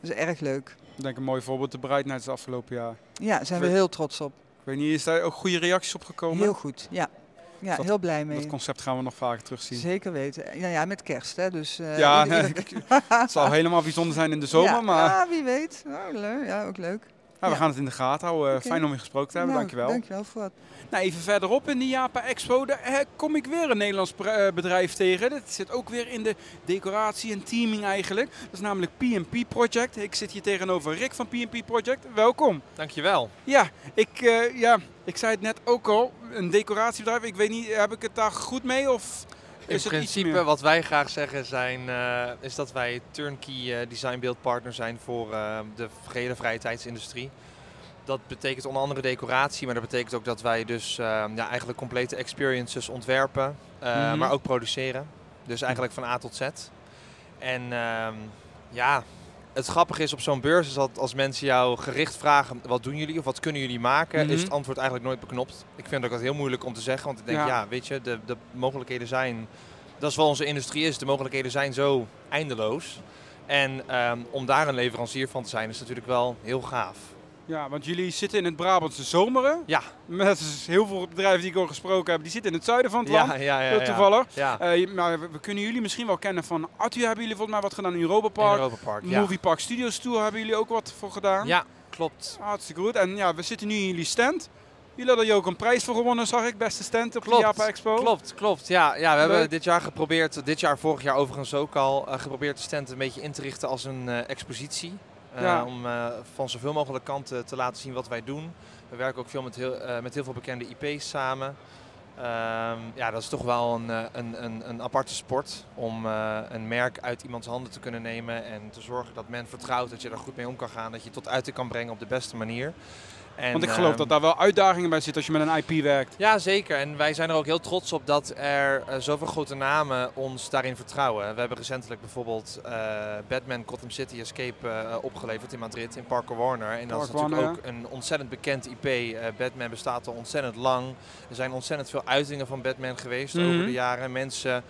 Dat is erg leuk. Ik denk een mooi voorbeeld de bereidheid het afgelopen jaar. Ja, daar zijn we heel trots op. Ik weet niet, is daar ook goede reacties op gekomen? Heel goed, ja. Ja, dat, heel blij mee. Dat concept gaan we nog vaker terugzien. Zeker weten. Ja, ja met kerst, hè. Dus, uh, ja, het zal helemaal bijzonder zijn in de zomer, ja, maar... Ja, wie weet. Nou, leuk. Ja, ook leuk. We Ja. gaan het in de gaten houden. Eh. Fijn om je gesproken te hebben, Nou, dankjewel. Dankjewel voor wat. Nou, even verderop in de Japa Expo, daar eh, kom ik weer een Nederlands eh, bedrijf tegen. Dat zit ook weer in de decoratie en teaming eigenlijk. Dat is namelijk PMP Project. Ik zit hier tegenover Rick van PMP Project. Welkom. Dankjewel. Ja, ik, eh, ja, ik zei het net ook al, een decoratiebedrijf. Ik weet niet, heb ik het daar goed mee of In principe wat wij graag zeggen zijn, eh, is dat wij turnkey eh, design build partner zijn voor eh, de gehele vrije tijdsindustrie. Dat betekent onder andere decoratie, maar dat betekent ook dat wij dus ja, eigenlijk complete experiences ontwerpen, Mhm. maar ook produceren. Dus eigenlijk van A tot Z. En ehm, ja, het grappige is op zo'n beurs is dat als mensen jou gericht vragen wat doen jullie of wat kunnen jullie maken, Mhm. is het antwoord eigenlijk nooit beknopt. Ik vind ook dat heel moeilijk om te zeggen, want ik denk Ja. ja, weet je, de, de mogelijkheden zijn, dat is wat onze industrie is, de mogelijkheden zijn zo eindeloos. En ehm, om daar een leverancier van te zijn is natuurlijk wel heel gaaf. Ja, want jullie zitten in het Brabantse zomeren. Ja, Met heel veel bedrijven die ik al gesproken heb, die zitten in het zuiden van het land. ja, ja. Heel ja. toevallig. Ja, Eh, maar we, we kunnen jullie misschien wel kennen van Arthur hebben jullie volgens mij wat gedaan in Europa in Park. Europa Park. Ja. Movie Park Studios Tour hebben jullie ook wat voor gedaan. ja, klopt. Hartstikke goed. En ja, we zitten nu in jullie stand. Jullie hadden hier ook een prijs voor gewonnen, zag ik. Beste stand op Klopt, de Japa Expo. Klopt, klopt. Ja, ja we hebben dit jaar geprobeerd, dit jaar, vorig jaar overigens ook al, eh, geprobeerd de stand een beetje in te richten als een eh, expositie. Eh, Ja. Om eh, van zoveel mogelijk kanten te laten zien wat wij doen. We werken ook veel met heel, eh, met heel veel bekende IP's samen. Ehm, ja, dat is toch wel een, een, een, een aparte sport om een merk uit iemands handen te kunnen nemen en te zorgen dat men vertrouwt dat je er goed mee om kan gaan, dat je het tot uiting kan brengen op de beste manier. En, Want ik geloof ehm, dat daar wel uitdagingen bij zitten als je met een IP werkt. ja, zeker. En wij zijn er ook heel trots op dat er eh, zoveel grote namen ons daarin vertrouwen. We hebben recentelijk bijvoorbeeld eh, Batman Gotham City Escape eh, opgeleverd in Madrid, in Parker Warner. En dat is natuurlijk Warner, ook een ontzettend bekend IP. Batman bestaat al ontzettend lang. Er zijn ontzettend veel uitingen van Batman geweest Mhm. over de jaren. Mensen,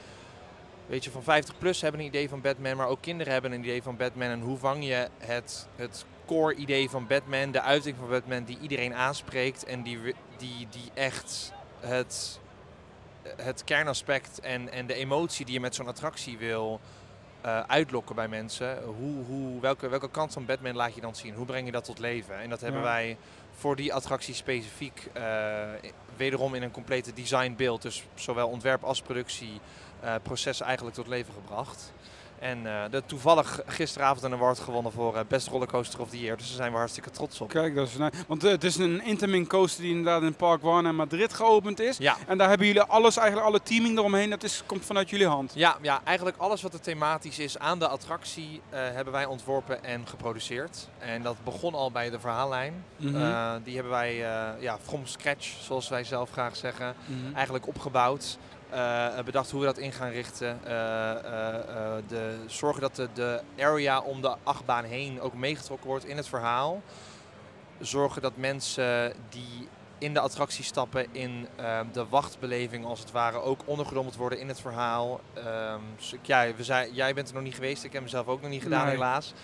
weet je, van 50 plus hebben een idee van Batman, maar ook kinderen hebben een idee van Batman. En hoe vang je het, het core idee van Batman, de uiting van Batman die iedereen aanspreekt en die, die, die echt het, het kernaspect en, en de emotie die je met zo'n attractie wil eh, uitlokken bij mensen. Hoe, hoe, welke, welke kant van Batman laat je dan zien? Hoe breng je dat tot leven? En dat hebben Ja. wij voor die attractie specifiek eh, wederom in een complete designbeeld, dus zowel ontwerp als productie, eh, proces eigenlijk tot leven gebracht. En eh de toevallig gisteravond een award gewonnen voor eh, Best Rollercoaster of the Year. Dus daar zijn we hartstikke trots op. Kijk, dat is nice. Want eh, het is een Intermin coaster die inderdaad in Park Warner in Madrid geopend is. Ja, En daar hebben jullie alles, eigenlijk alle teaming eromheen, dat is, komt vanuit jullie hand. Ja, ja, eigenlijk alles wat er thematisch is aan de attractie hebben wij ontworpen en geproduceerd. En dat begon al bij de verhaallijn. Mhm. Die hebben wij ja, from scratch, zoals wij zelf graag zeggen, Mhm. eigenlijk opgebouwd. Eh, bedacht hoe we dat in gaan richten. Eh, eh, de, zorgen dat de, de area om de achtbaan heen ook meegetrokken wordt in het verhaal. Zorgen dat mensen die in de attractie stappen in eh, de wachtbeleving als het ware ook ondergedompeld worden in het verhaal. Ehm, dus ja, we jij bent er nog niet geweest, ik heb mezelf ook nog niet gedaan Nee. helaas.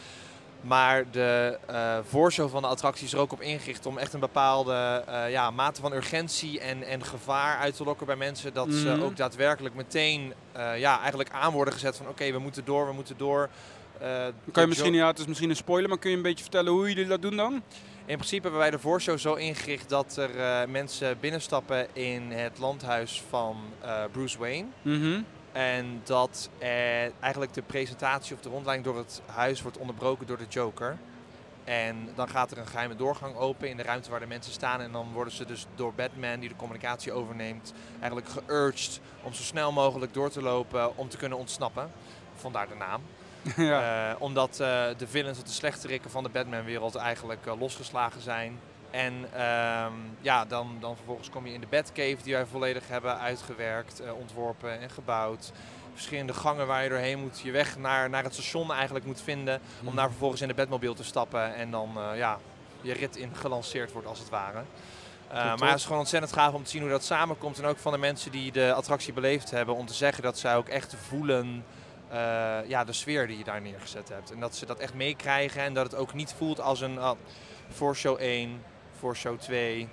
Maar de eh voorshow van de attractie is er ook op ingericht om echt een bepaalde eh, ja, mate van urgentie en, en gevaar uit te lokken bij mensen. Dat ze Mhm. ook daadwerkelijk meteen eh, ja, eigenlijk aan worden gezet van oké, we moeten door, we moeten door. Kan je misschien, ja, het is misschien een spoiler, maar kun je een beetje vertellen hoe jullie dat doen dan? In principe hebben wij de voorshow zo ingericht dat er mensen binnenstappen in het landhuis van Bruce Wayne. Mhm. En dat eh, eigenlijk de presentatie of de rondleiding door het huis wordt onderbroken door de Joker. En dan gaat er een geheime doorgang open in de ruimte waar de mensen staan. En dan worden ze dus door Batman, die de communicatie overneemt, eigenlijk geurged om zo snel mogelijk door te lopen om te kunnen ontsnappen. Vandaar de naam. ja. Eh, omdat eh, de villains of de slechterikken van de Batman-wereld eigenlijk eh, losgeslagen zijn. En ehm, ja, dan, dan vervolgens kom je in de Batcave die wij volledig hebben uitgewerkt, eh, ontworpen en gebouwd. Verschillende gangen waar je doorheen moet, je weg naar, naar het station eigenlijk moet vinden. Om daar vervolgens in de Batmobile te stappen en dan eh, ja, je rit in gelanceerd wordt als het ware. Eh, maar het is gewoon ontzettend gaaf om te zien hoe dat samenkomt. En ook van de mensen die de attractie beleefd hebben. Om te zeggen dat zij ook echt voelen ja, de sfeer die je daar neergezet hebt. En dat ze dat echt meekrijgen. En dat het ook niet voelt als een uh, voor show 1, voor show 2.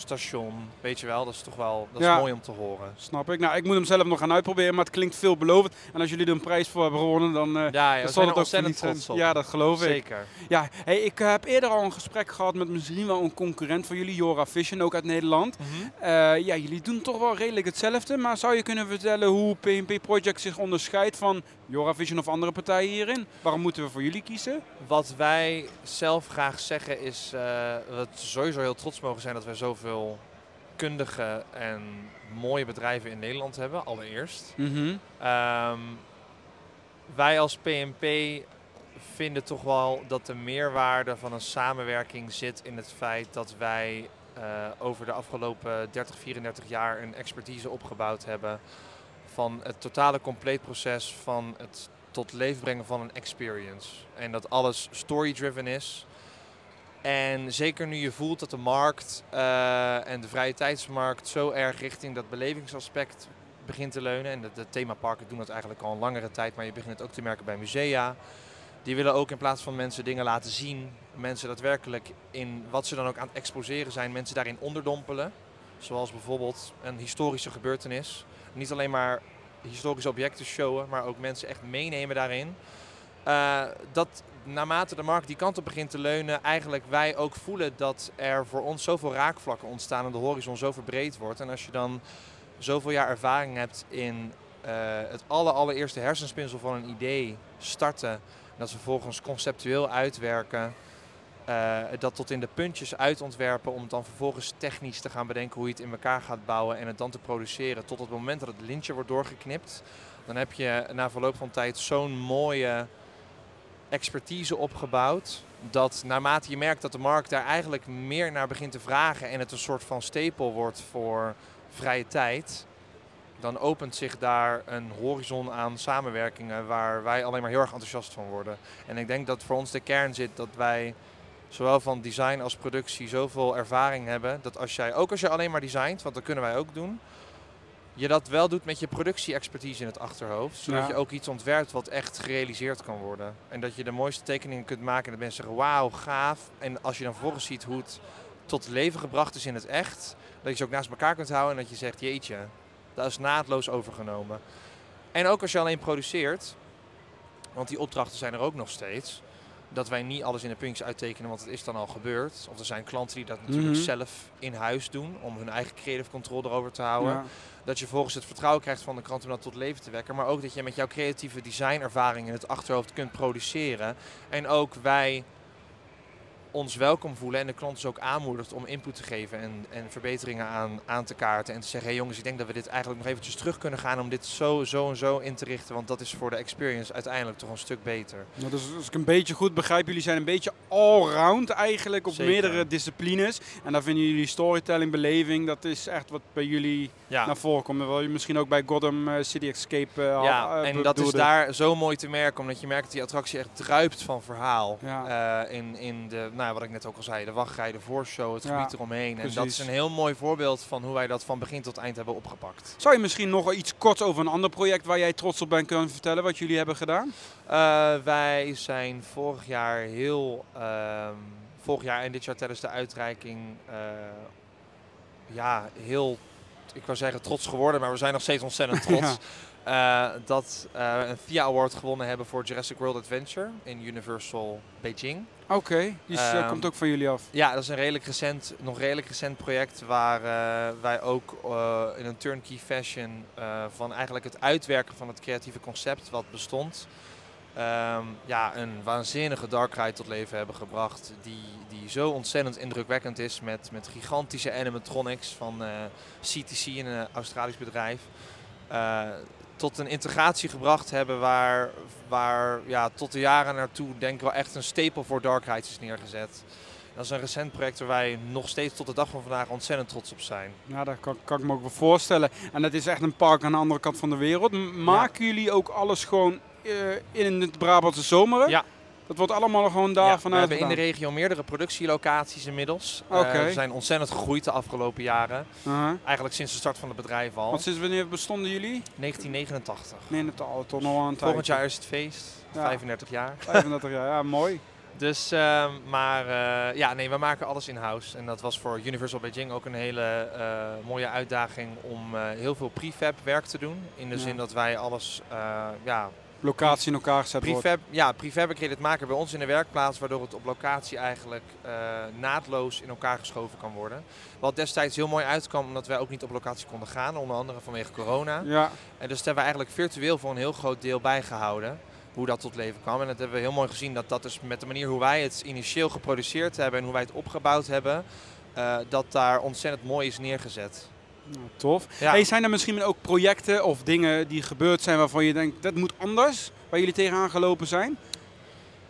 Station. Weet je wel, dat is toch wel dat Ja. is mooi om te horen. Snap ik. Nou, ik moet hem zelf nog gaan uitproberen, maar het klinkt veelbelovend. En als jullie er een prijs voor hebben gewonnen, dan... eh, Ja, ja dan we zal het ook niet zijn. trots op. Ja, dat geloof ik. Zeker. Ja, hey, ik heb eerder al een gesprek gehad met misschien wel een concurrent van jullie, Jora Vision, ook uit Nederland. Mhm. Eh, ja, jullie doen toch wel redelijk hetzelfde, maar zou je kunnen vertellen hoe PNP Project zich onderscheidt van Jora Vision of andere partijen hierin? Waarom moeten we voor jullie kiezen? Wat wij zelf graag zeggen is uh, dat we sowieso heel trots mogen zijn dat wij zoveel kundige en mooie bedrijven in Nederland hebben, allereerst. Mhm. Um, wij als PNP vinden toch wel dat de meerwaarde van een samenwerking zit in het feit dat wij uh, over de afgelopen 30, 34 jaar een expertise opgebouwd hebben van het totale compleet proces van het tot leven brengen van een experience. En dat alles story-driven is. En zeker nu je voelt dat de markt uh, en de vrije tijdsmarkt zo erg richting dat belevingsaspect begint te leunen. En de, de themaparken doen dat eigenlijk al een langere tijd, maar je begint het ook te merken bij musea. Die willen ook in plaats van mensen dingen laten zien, mensen daadwerkelijk in wat ze dan ook aan het exposeren zijn, mensen daarin onderdompelen. Zoals bijvoorbeeld een historische gebeurtenis. Niet alleen maar historische objecten showen, maar ook mensen echt meenemen daarin. Uh, dat naarmate de markt die kant op begint te leunen, eigenlijk wij ook voelen dat er voor ons zoveel raakvlakken ontstaan en de horizon zo verbreed wordt. En als je dan zoveel jaar ervaring hebt in uh, het aller, allereerste hersenspinsel van een idee starten, dat ze vervolgens conceptueel uitwerken, uh, dat tot in de puntjes uitontwerpen om het dan vervolgens technisch te gaan bedenken hoe je het in elkaar gaat bouwen en het dan te produceren tot het moment dat het lintje wordt doorgeknipt. Dan heb je na verloop van tijd zo'n mooie expertise opgebouwd. Dat naarmate je merkt dat de markt daar eigenlijk meer naar begint te vragen en het een soort van stapel wordt voor vrije tijd, dan opent zich daar een horizon aan samenwerkingen waar wij alleen maar heel erg enthousiast van worden. En ik denk dat voor ons de kern zit dat wij zowel van design als productie zoveel ervaring hebben dat als jij, ook als je alleen maar designt, want dat kunnen wij ook doen, je dat wel doet met je productie-expertise in het achterhoofd. Zodat Ja. je ook iets ontwerpt wat echt gerealiseerd kan worden. En dat je de mooiste tekeningen kunt maken en dat mensen zeggen, wauw, gaaf. En als je dan vervolgens ziet hoe het tot leven gebracht is in het echt, dat je ze ook naast elkaar kunt houden en dat je zegt, jeetje, dat is naadloos overgenomen. En ook als je alleen produceert, want die opdrachten zijn er ook nog steeds, dat wij niet alles in de puntjes uittekenen, want het is dan al gebeurd. Of er zijn klanten die dat natuurlijk Mhm. zelf in huis doen, om hun eigen creative control erover te houden. Ja. Dat je volgens het vertrouwen krijgt van de klant om dat tot leven te wekken. Maar ook dat je met jouw creatieve designervaring in het achterhoofd kunt produceren. En ook wij ons welkom voelen en de klant dus ook aanmoedigt om input te geven en, en verbeteringen aan, aan te kaarten. En te zeggen, hey jongens, ik denk dat we dit eigenlijk nog eventjes terug kunnen gaan om dit zo, zo en zo in te richten. Want dat is voor de experience uiteindelijk toch een stuk beter. Nou, dus als ik een beetje goed begrijp, jullie zijn een beetje allround eigenlijk op Zeker. meerdere disciplines. En daar vinden jullie storytelling, beleving, dat is echt wat bij jullie Ja. naar voren komt. Wel je misschien ook bij Gotham eh, City Escape eh, Ja, eh, en dat is daar zo mooi te merken, omdat je merkt dat die attractie echt druipt van verhaal. Ja. In, in de, nou, wat ik net ook al zei, de wachtrij, de voorshow, het Ja, gebied eromheen. En dat is een heel mooi voorbeeld van hoe wij dat van begin tot eind hebben opgepakt. Zou je misschien nog iets kort over een ander project waar jij trots op bent kunnen vertellen, wat jullie hebben gedaan? Eh, wij zijn vorig jaar heel, ehm, vorig jaar en dit jaar tijdens de uitreiking, eh, ja, heel, ik wou zeggen trots geworden, maar we zijn nog steeds ontzettend trots. eh, dat eh, een FIA Award gewonnen hebben voor Jurassic World Adventure in Universal Beijing. Oké, die is, eh, Ehm, komt ook van jullie af. Ja, dat is een redelijk recent, nog redelijk recent project waar eh, wij ook eh, in een turnkey fashion van eigenlijk het uitwerken van het creatieve concept wat bestond, ehm, ja, een waanzinnige dark ride tot leven hebben gebracht die, die zo ontzettend indrukwekkend is met, met gigantische animatronics van CTC, een Australisch bedrijf. Tot een integratie gebracht hebben waar, waar ja, tot de jaren naartoe denk ik wel echt een stapel voor dark rides is neergezet. Dat is een recent project waar wij nog steeds tot de dag van vandaag ontzettend trots op zijn. Ja, dat kan, kan ik me ook wel voorstellen. En dat is echt een park aan de andere kant van de wereld. Maken jullie ook alles gewoon eh, in het Brabantse zomeren? Ja. Dat wordt allemaal gewoon daar Ja, we vanuit hebben in de regio meerdere productielocaties inmiddels. Eh, we zijn ontzettend gegroeid de afgelopen jaren. Uh-huh. Eigenlijk sinds de start van het bedrijf al. Want sinds wanneer bestonden jullie? 1989. Nee, het al toch nog. Volgend jaar is het feest. Ja. 35 jaar. 35 jaar, ja, mooi. Dus, ehm, maar eh, ja, nee, we maken alles in-house. En dat was voor Universal Beijing ook een hele eh, mooie uitdaging om eh, heel veel prefab werk te doen. In de Ja. zin dat wij alles, eh, ja, Locatie in elkaar gezet wordt. prefab, ja, prefabricated maken bij ons in de werkplaats, waardoor het op locatie eigenlijk eh, naadloos in elkaar geschoven kan worden. Wat destijds heel mooi uitkwam, omdat wij ook niet op locatie konden gaan, onder andere vanwege corona. Ja, En dus dat hebben we eigenlijk virtueel voor een heel groot deel bijgehouden. Hoe dat tot leven kwam. En dat hebben we heel mooi gezien dat dat dus met de manier hoe wij het initieel geproduceerd hebben en hoe wij het opgebouwd hebben, eh, dat daar ontzettend mooi is neergezet. Nou, tof. Ja. Hey, zijn er misschien ook projecten of dingen die gebeurd zijn waarvan je denkt dat moet anders, waar jullie tegenaan gelopen zijn?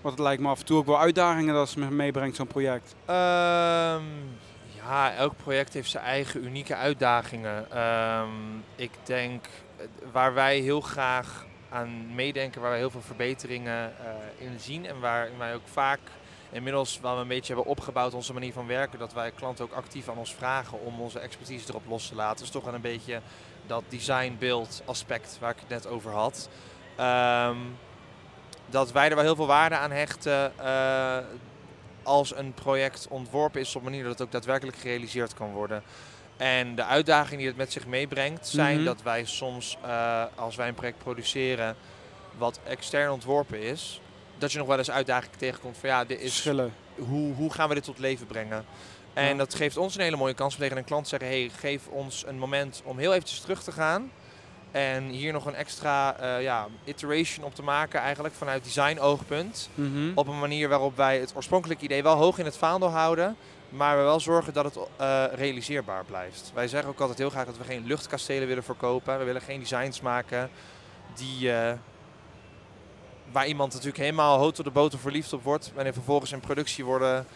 Want het lijkt me af en toe ook wel uitdagingen dat ze me- meebrengt zo'n project. Ehm, ja, elk project heeft zijn eigen unieke uitdagingen. Ehm, ik denk eh, waar wij heel graag aan meedenken, waar wij heel veel verbeteringen eh, in zien en waar wij ook vaak inmiddels wel een beetje hebben opgebouwd onze manier van werken, dat wij klanten ook actief aan ons vragen om onze expertise erop los te laten. is toch wel een beetje dat design-beeld aspect waar ik het net over had. Ehm, dat wij er wel heel veel waarde aan hechten eh, als een project ontworpen is op een manier dat het ook daadwerkelijk gerealiseerd kan worden. En de uitdagingen die het met zich meebrengt zijn Mhm. dat wij soms, eh, als wij een project produceren wat extern ontworpen is, dat je nog wel eens uitdagingen tegenkomt van ja, dit is, hoe, hoe gaan we dit tot leven brengen? En Ja. dat geeft ons een hele mooie kans om tegen een klant te zeggen, hey, geef ons een moment om heel eventjes terug te gaan. En hier nog een extra eh, ja, iteration op te maken eigenlijk vanuit design oogpunt. Mhm. Op een manier waarop wij het oorspronkelijke idee wel hoog in het vaandel houden. Maar we wel zorgen dat het eh, realiseerbaar blijft. Wij zeggen ook altijd heel graag dat we geen luchtkastelen willen verkopen. We willen geen designs maken die, eh, waar iemand natuurlijk helemaal hout tot de boter verliefd op wordt. Wanneer vervolgens in productie worden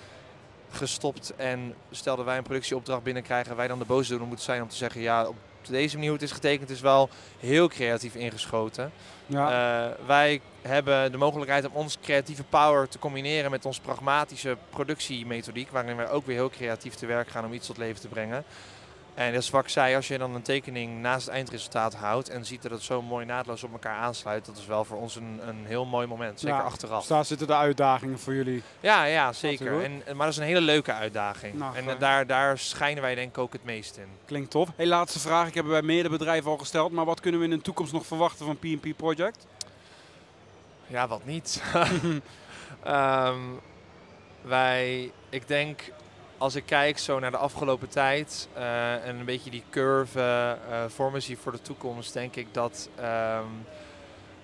gestopt. En stel dat wij een productieopdracht binnenkrijgen, wij dan de boosdoener moeten zijn om te zeggen... ja, op deze manier hoe het is getekend is wel heel creatief ingeschoten. Ja. Eh, wij hebben de mogelijkheid om ons creatieve power te combineren met onze pragmatische productiemethodiek, waarin wij ook weer heel creatief te werk gaan om iets tot leven te brengen. En dat is wat ik zei, als je dan een tekening naast het eindresultaat houdt en ziet dat het zo mooi naadloos op elkaar aansluit, dat is wel voor ons een, een heel mooi moment, zeker Ja, achteraf. Dus daar zitten de uitdagingen voor jullie. Ja, ja, zeker. En, maar dat is een hele leuke uitdaging. Nou, en daar, daar schijnen wij denk ik ook het meest in. Klinkt tof. Hey, laatste vraag. Ik heb bij meerdere bedrijven al gesteld. Maar wat kunnen we in de toekomst nog verwachten van P&P Project? Ja, wat niet. Ehm, wij, ik denk, als ik kijk zo naar de afgelopen tijd eh, en een beetje die curve eh, voor me zie voor de toekomst, denk ik dat ehm,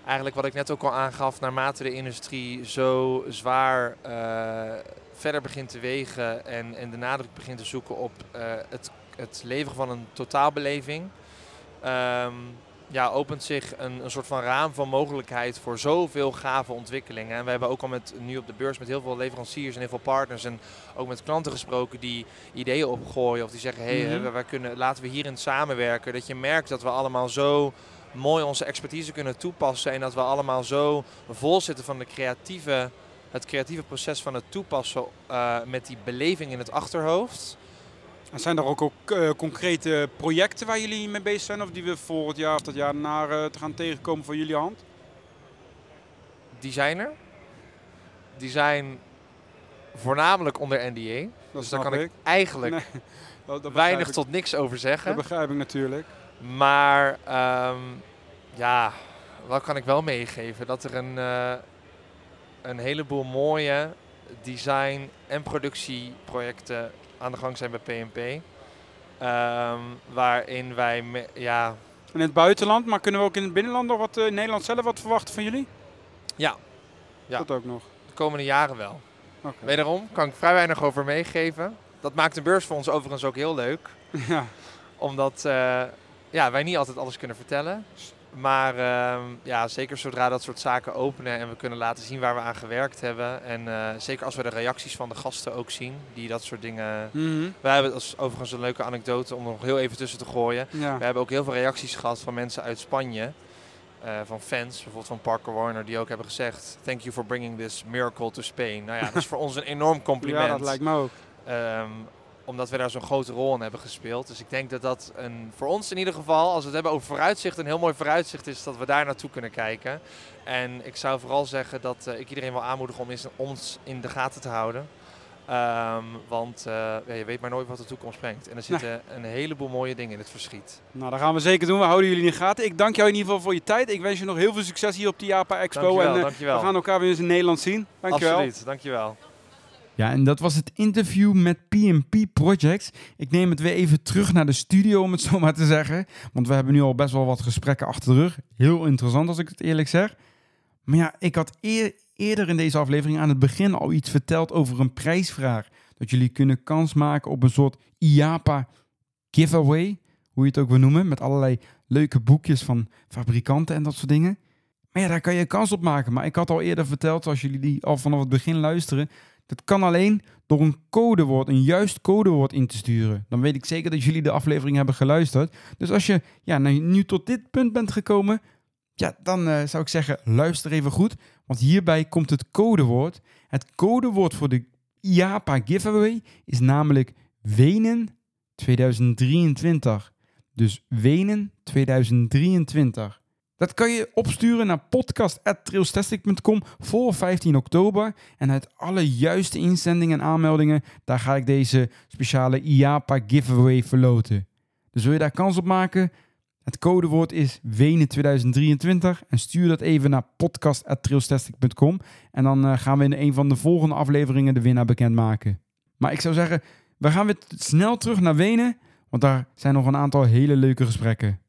eigenlijk wat ik net ook al aangaf, naarmate de industrie zo zwaar verder begint te wegen en, en de nadruk begint te zoeken op het, het leveren van een totaalbeleving. ehm, ja, opent zich een, een soort van raam van mogelijkheid voor zoveel gave ontwikkelingen. En we hebben ook al met, nu op de beurs met heel veel leveranciers en heel veel partners en ook met klanten gesproken die ideeën opgooien of die zeggen, hé, Mhm. hey, wij kunnen, laten we hierin samenwerken. Dat je merkt dat we allemaal zo mooi onze expertise kunnen toepassen en dat we allemaal zo vol zitten van de creatieve, het creatieve proces van het toepassen eh, met die beleving in het achterhoofd. En zijn er ook, ook eh, concrete projecten waar jullie mee bezig zijn? Of die we volgend jaar of dat jaar naar eh, te gaan tegenkomen van jullie hand? Designer. Die zijn voornamelijk onder NDA. Dat Dus daar kan ik ik. eigenlijk Nee, dat, dat weinig ik. tot niks over Dat zeggen. begrijp ik natuurlijk. Maar ehm, ja, wat kan ik wel meegeven? Dat er een, eh, een heleboel mooie design- en productieprojecten aan de gang zijn bij PNP. Ehm, waarin wij, me- ja, In het buitenland, maar kunnen we ook in het binnenland nog wat, eh, in Nederland zelf wat verwachten van jullie? Ja. Ja. Dat ook nog. de komende jaren wel. Oké. Wederom kan ik vrij weinig over meegeven. Dat maakt de beurs voor ons overigens ook heel leuk. Ja. Omdat eh, ja, wij niet altijd alles kunnen vertellen. Maar ehm, ja, zeker zodra dat soort zaken openen en we kunnen laten zien waar we aan gewerkt hebben. En eh, zeker als we de reacties van de gasten ook zien, die dat soort dingen... Mhm. Wij hebben, is overigens een leuke anekdote om er nog heel even tussen te gooien. ja. We hebben ook heel veel reacties gehad van mensen uit Spanje. eh, van fans, bijvoorbeeld van Parker Warner, die ook hebben gezegd: Thank you for bringing this miracle to Spain. Nou ja, dat is voor ons een enorm compliment. ja, dat lijkt me ook. Ehm, omdat we daar zo'n grote rol in hebben gespeeld. Dus ik denk dat dat een, voor ons in ieder geval, als we het hebben over vooruitzicht, een heel mooi vooruitzicht is dat we daar naartoe kunnen kijken. En ik zou vooral zeggen dat ik iedereen wil aanmoedigen om ons in de gaten te houden. Ehm, want uh, ja, je weet maar nooit wat de toekomst brengt. En er zitten een heleboel mooie dingen in het verschiet. Nou, dat gaan we zeker doen. We houden jullie in de gaten. Ik dank jou in ieder geval voor je tijd. Ik wens je nog heel veel succes hier op de Japa Expo. Dankjewel, en uh, dankjewel. we gaan elkaar weer eens in Nederland zien. Dankjewel. Absoluut, dankjewel. Ja, en dat was het interview met PMP Projects. Ik neem het weer even terug naar de studio, om het zo maar te zeggen. Want we hebben nu al best wel wat gesprekken achter de rug. Heel interessant, als ik het eerlijk zeg. Maar ja, ik had eer, eerder in deze aflevering aan het begin al iets verteld over een prijsvraag. Dat jullie kunnen kans maken op een soort IAPA giveaway, hoe je het ook wil noemen, met allerlei leuke boekjes van fabrikanten en dat soort dingen. Maar ja, daar kan je kans op maken. Maar ik had al eerder verteld, als jullie die al vanaf het begin luisteren, dat kan alleen door een codewoord, een juist codewoord in te sturen. Dan weet ik zeker dat jullie de aflevering hebben geluisterd. Dus als je ja, nu tot dit punt bent gekomen, ja, dan uh, zou ik zeggen, luister even goed. Want hierbij komt het codewoord. Het codewoord voor de IAPA giveaway is namelijk Wenen 2023. Dus Wenen 2023. Dat kan je opsturen naar podcast.trailstastic.com voor 15 oktober. En uit alle juiste inzendingen en aanmeldingen, daar ga ik deze speciale IAPA giveaway verloten. Dus wil je daar kans op maken? Het codewoord is Wenen 2023 en stuur dat even naar podcast.trailstastic.com en dan uh, gaan we in een van de volgende afleveringen de winnaar bekendmaken. Maar ik zou zeggen, we gaan weer snel terug naar Wenen, want daar zijn nog een aantal hele leuke gesprekken.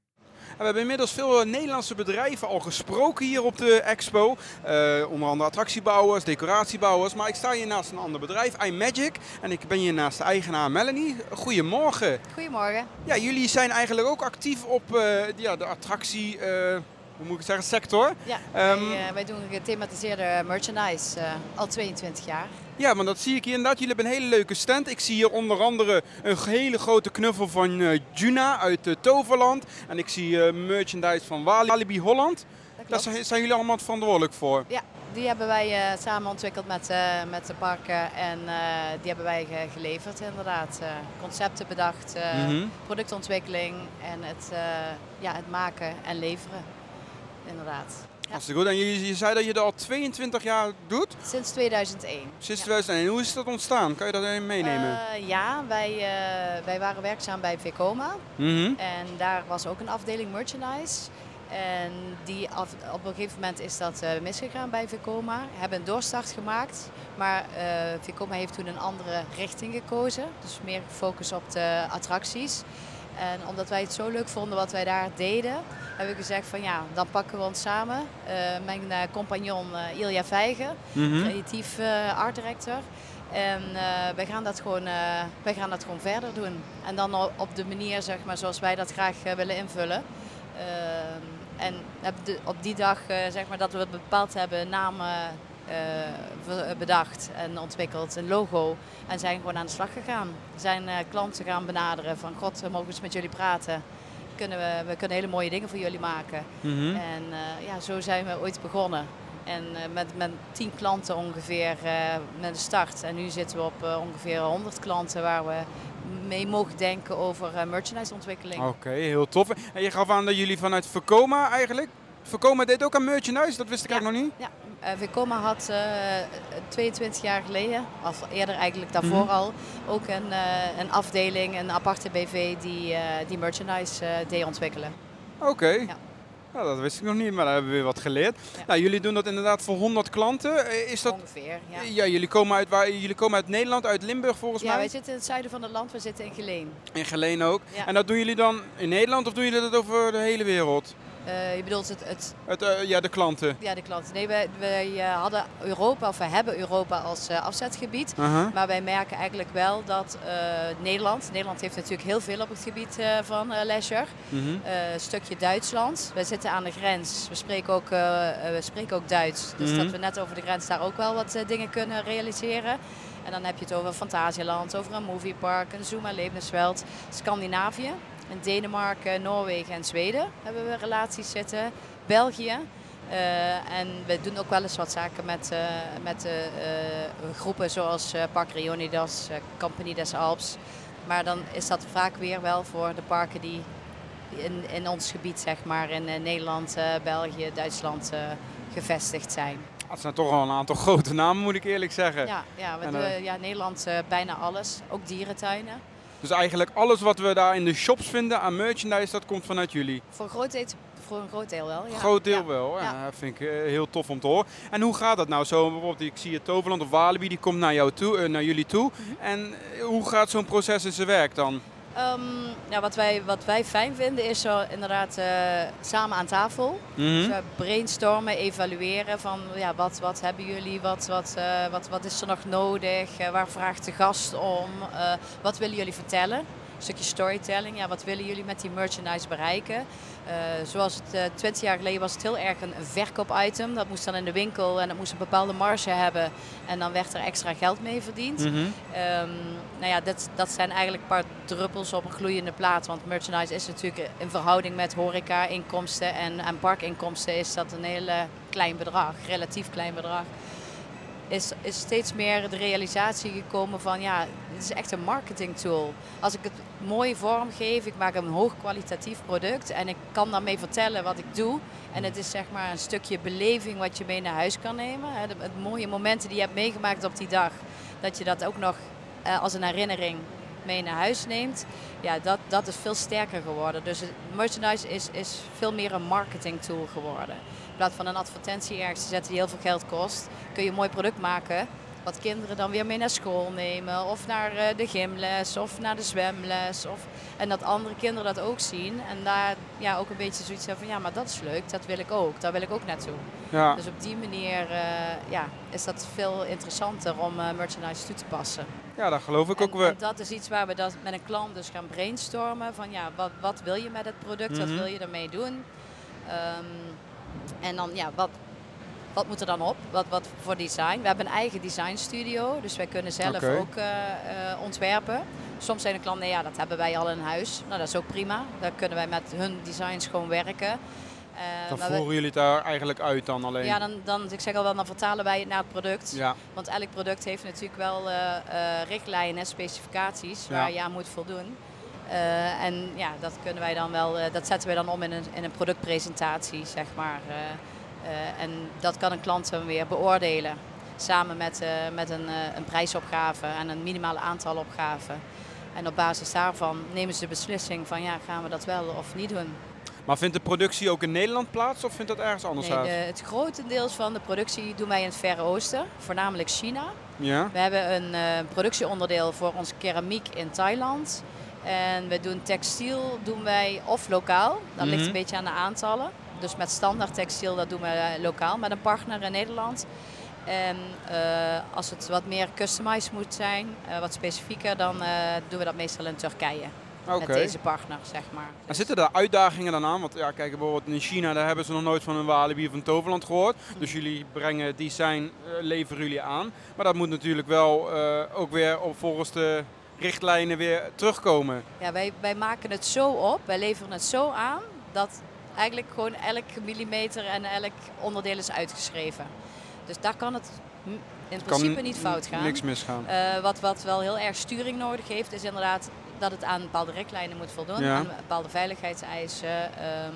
We hebben inmiddels veel Nederlandse bedrijven al gesproken hier op de expo. Uh, onder andere attractiebouwers, decoratiebouwers. Maar ik sta hier naast een ander bedrijf, iMagic. En ik ben hier naast de eigenaar Melanie. Goedemorgen. Goedemorgen. Ja, jullie zijn eigenlijk ook actief op uh, ja, de attractie... Uh, hoe moet ik zeggen, sector. Ja, um, wij, wij, doen gethematiseerde merchandise al 22 jaar. Ja, want dat zie ik hier inderdaad. Jullie hebben een hele leuke stand. Ik zie hier onder andere een hele grote knuffel van uh, Juna uit uh, Toverland. En ik zie merchandise van Walibi Holland. Daar zijn, zijn, jullie allemaal verantwoordelijk voor? Ja, die hebben wij samen ontwikkeld met, met de parken. En die hebben wij ge geleverd inderdaad. concepten bedacht, mm -hmm. productontwikkeling en het, ja, het maken en leveren. Inderdaad. Hartstikke goed. En je, je, zei dat je dat al 22 jaar doet? Sinds 2001. Sinds 2001. Hoe is dat ontstaan? Kan je dat even meenemen? Uh, ja, wij, uh, wij waren werkzaam bij Vekoma. Mm -hmm. En daar was ook een afdeling merchandise. En die af, op een gegeven moment is dat uh, misgegaan bij Vekoma. Hebben een doorstart gemaakt. Maar Vekoma heeft toen een andere richting gekozen. Dus meer gefocust op de attracties. En omdat wij het zo leuk vonden wat wij daar deden, hebben we gezegd van ja, dan pakken we ons samen. Uh, mijn uh, compagnon uh, Ilja Vijgen, mm -hmm. creatief art director. En wij, gaan dat gewoon, wij gaan dat gewoon verder doen. En dan op de manier zeg maar, zoals wij dat graag willen invullen. en op die dag zeg maar, dat we bepaald hebben namen bedacht en ontwikkeld, een logo. En zijn gewoon aan de slag gegaan. Zijn uh, klanten gaan benaderen van god, we mogen eens met jullie praten. Kunnen we, we kunnen hele mooie dingen voor jullie maken. Mm -hmm. En ja, zo zijn we ooit begonnen. En met, met tien klanten ongeveer met de start. En nu zitten we op ongeveer 100 klanten waar we mee mogen denken over merchandiseontwikkeling. Oké, okay, heel tof. En je gaf aan dat jullie vanuit Vercoma eigenlijk Vekoma deed ook aan merchandise, dat wist ik ja, eigenlijk nog niet. Ja, Vekoma had uh, 22 jaar geleden, of eerder eigenlijk daarvoor mm -hmm. al, ook een, uh, een afdeling, een aparte BV die, die merchandise deed ontwikkelen. Oké. Okay. Ja. Nou, dat wist ik nog niet, maar daar hebben we weer wat geleerd. Ja. Nou, jullie doen dat inderdaad voor 100 klanten. Is dat... Ongeveer, ja. ja jullie, komen uit waar, jullie komen uit Nederland, uit Limburg volgens ja, mij? Ja, wij zitten in het zuiden van het land, we zitten in Geleen. In Geleen ook. En dat doen jullie dan in Nederland of doen jullie dat over de hele wereld? Uh, je bedoelt het... het, het uh, ja, de klanten. Ja, de klanten. Nee, wij, wij uh, hadden Europa, of we hebben Europa als afzetgebied. -huh. Maar wij merken eigenlijk wel dat Nederland... Nederland heeft natuurlijk heel veel op het gebied van leisure. -hmm. een stukje Duitsland. Wij zitten aan de grens. We spreken ook, we spreken ook Duits. Dus Mhm. dat we net over de grens daar ook wel wat dingen kunnen realiseren. En dan heb je het over Fantasieland, over een moviepark, een Zuma Levensveld, Scandinavië. In Denemarken, Noorwegen en Zweden hebben we relaties zitten. België. Uh, en we doen ook wel eens wat zaken met, uh, met uh, groepen zoals Park Rionidas, Compagnie des Alps. Maar dan is dat vaak weer wel voor de parken die in, in ons gebied, zeg maar, in eh, Nederland, eh, België, Duitsland eh, gevestigd zijn. Dat zijn toch wel een aantal grote namen, moet ik eerlijk zeggen. Ja, ja, we En, doen, eh, ja Nederland eh, bijna alles, ook dierentuinen. Dus eigenlijk alles wat we daar in de shops vinden aan merchandise, dat komt vanuit jullie. Voor een groot deel, voor een groot deel wel. Ja. Groot deel Ja. wel. Ja. Ja. Dat vind ik eh, heel tof om te horen. En hoe gaat dat nou zo? Bijvoorbeeld, ik zie het Toverland of Walibi, die komt naar, jou toe, eh, naar jullie toe. Mhm. En eh, hoe gaat zo'n proces in zijn werk dan? Ehm, ja, wat, wij, wat wij fijn vinden is zo inderdaad eh, samen aan tafel. Dus we brainstormen, evalueren van ja, wat, wat hebben jullie, wat, wat, eh, wat, wat is er nog nodig, waar vraagt de gast om, wat willen jullie vertellen. Een stukje storytelling, ja, wat willen jullie met die merchandise bereiken. Eh, zoals het eh 20 jaar geleden was het heel erg een, verkoop-item. Dat moest dan in de winkel en dat moest een bepaalde marge hebben. En dan werd er extra geld mee verdiend. Mhm. Ehm, nou ja, dat, dat zijn eigenlijk een paar druppels op een gloeiende plaat. Want merchandise is natuurlijk in verhouding met horeca-inkomsten en, en parkinkomsten is dat een heel klein bedrag, relatief klein bedrag. Is, is steeds meer de realisatie gekomen van ja, dit is echt een marketing tool. Als ik het mooi vormgeef, ik maak een hoogkwalitatief product en ik kan daarmee vertellen wat ik doe. En het is zeg maar een stukje beleving wat je mee naar huis kan nemen. Het mooie momenten die je hebt meegemaakt op die dag, dat je dat ook nog eh, als een herinnering mee naar huis neemt. Ja, dat, dat is veel sterker geworden. Dus het- merchandise is, is veel meer een marketing tool geworden. Plaats van een advertentie ergens te zetten die heel veel geld kost, kun je een mooi product maken. Wat kinderen dan weer mee naar school nemen. Of naar eh, de gymles of naar de zwemles. Of, en dat andere kinderen dat ook zien. En daar ja, ook een beetje zoiets hebben van ja, maar dat is leuk, dat wil ik ook. Daar wil ik ook naartoe. Ja. Dus op die manier eh, ja, is dat veel interessanter om eh, merchandise toe te passen. ja, dat geloof ik ook wel. dat is iets waar we dat met een klant dus gaan brainstormen. Van ja, wat, wat wil je met het product? Wat Mhm. wil je ermee doen? Ehm, en dan ja, wat, wat moet er dan op? Wat, wat voor design? We hebben een eigen designstudio, dus wij kunnen zelf ook eh, eh, ontwerpen. Soms zijn de klanten, nee, ja, dat hebben wij al in huis. Nou, dat is ook prima. Daar kunnen wij met hun designs gewoon werken. Eh, Dan we- voeren jullie het daar eigenlijk uit dan alleen. ja, dan, dan, ik zeg al wel, dan vertalen wij het naar het product. Ja. Want elk product heeft natuurlijk wel richtlijnen en specificaties Ja. waar je aan moet voldoen. Eh, en ja, dat kunnen wij dan wel, eh, dat zetten wij dan om in een, in een productpresentatie, zeg maar. Eh, en dat kan een klant dan weer beoordelen. Samen met, met een, een prijsopgave en een minimale aantal opgaven. En op basis daarvan nemen ze de beslissing van ja, gaan we dat wel of niet doen. Maar vindt de productie ook in Nederland plaats of vindt dat ergens anders Nee, uit? de, het grotendeels van de productie doen wij in het Verre Oosten, voornamelijk China. Ja? We hebben een productieonderdeel voor onze keramiek in Thailand. En we doen textiel doen wij of lokaal. Dat ligt Mhm. een beetje aan de aantallen. Dus met standaard textiel, dat doen we eh, lokaal met een partner in Nederland. En eh, als het wat meer customized moet zijn, eh, wat specifieker, dan doen we dat meestal in Turkije. Met deze partner, zeg maar. En zitten daar uitdagingen dan aan? Want ja, kijk, bijvoorbeeld in China, daar hebben ze nog nooit van een Walibi of een Toverland gehoord. Dus jullie brengen design, leveren jullie aan. Maar dat moet natuurlijk wel ook weer op, volgens de richtlijnen weer terugkomen. Ja, wij, wij maken het zo op, wij leveren het zo aan, dat eigenlijk gewoon elk millimeter en elk onderdeel is uitgeschreven. Dus daar kan het in principe Kan niet fout gaan. Niks misgaan. Eh, wat, wat wel heel erg sturing nodig heeft, is inderdaad dat het aan bepaalde richtlijnen moet voldoen, Ja. aan bepaalde veiligheidseisen. ehm,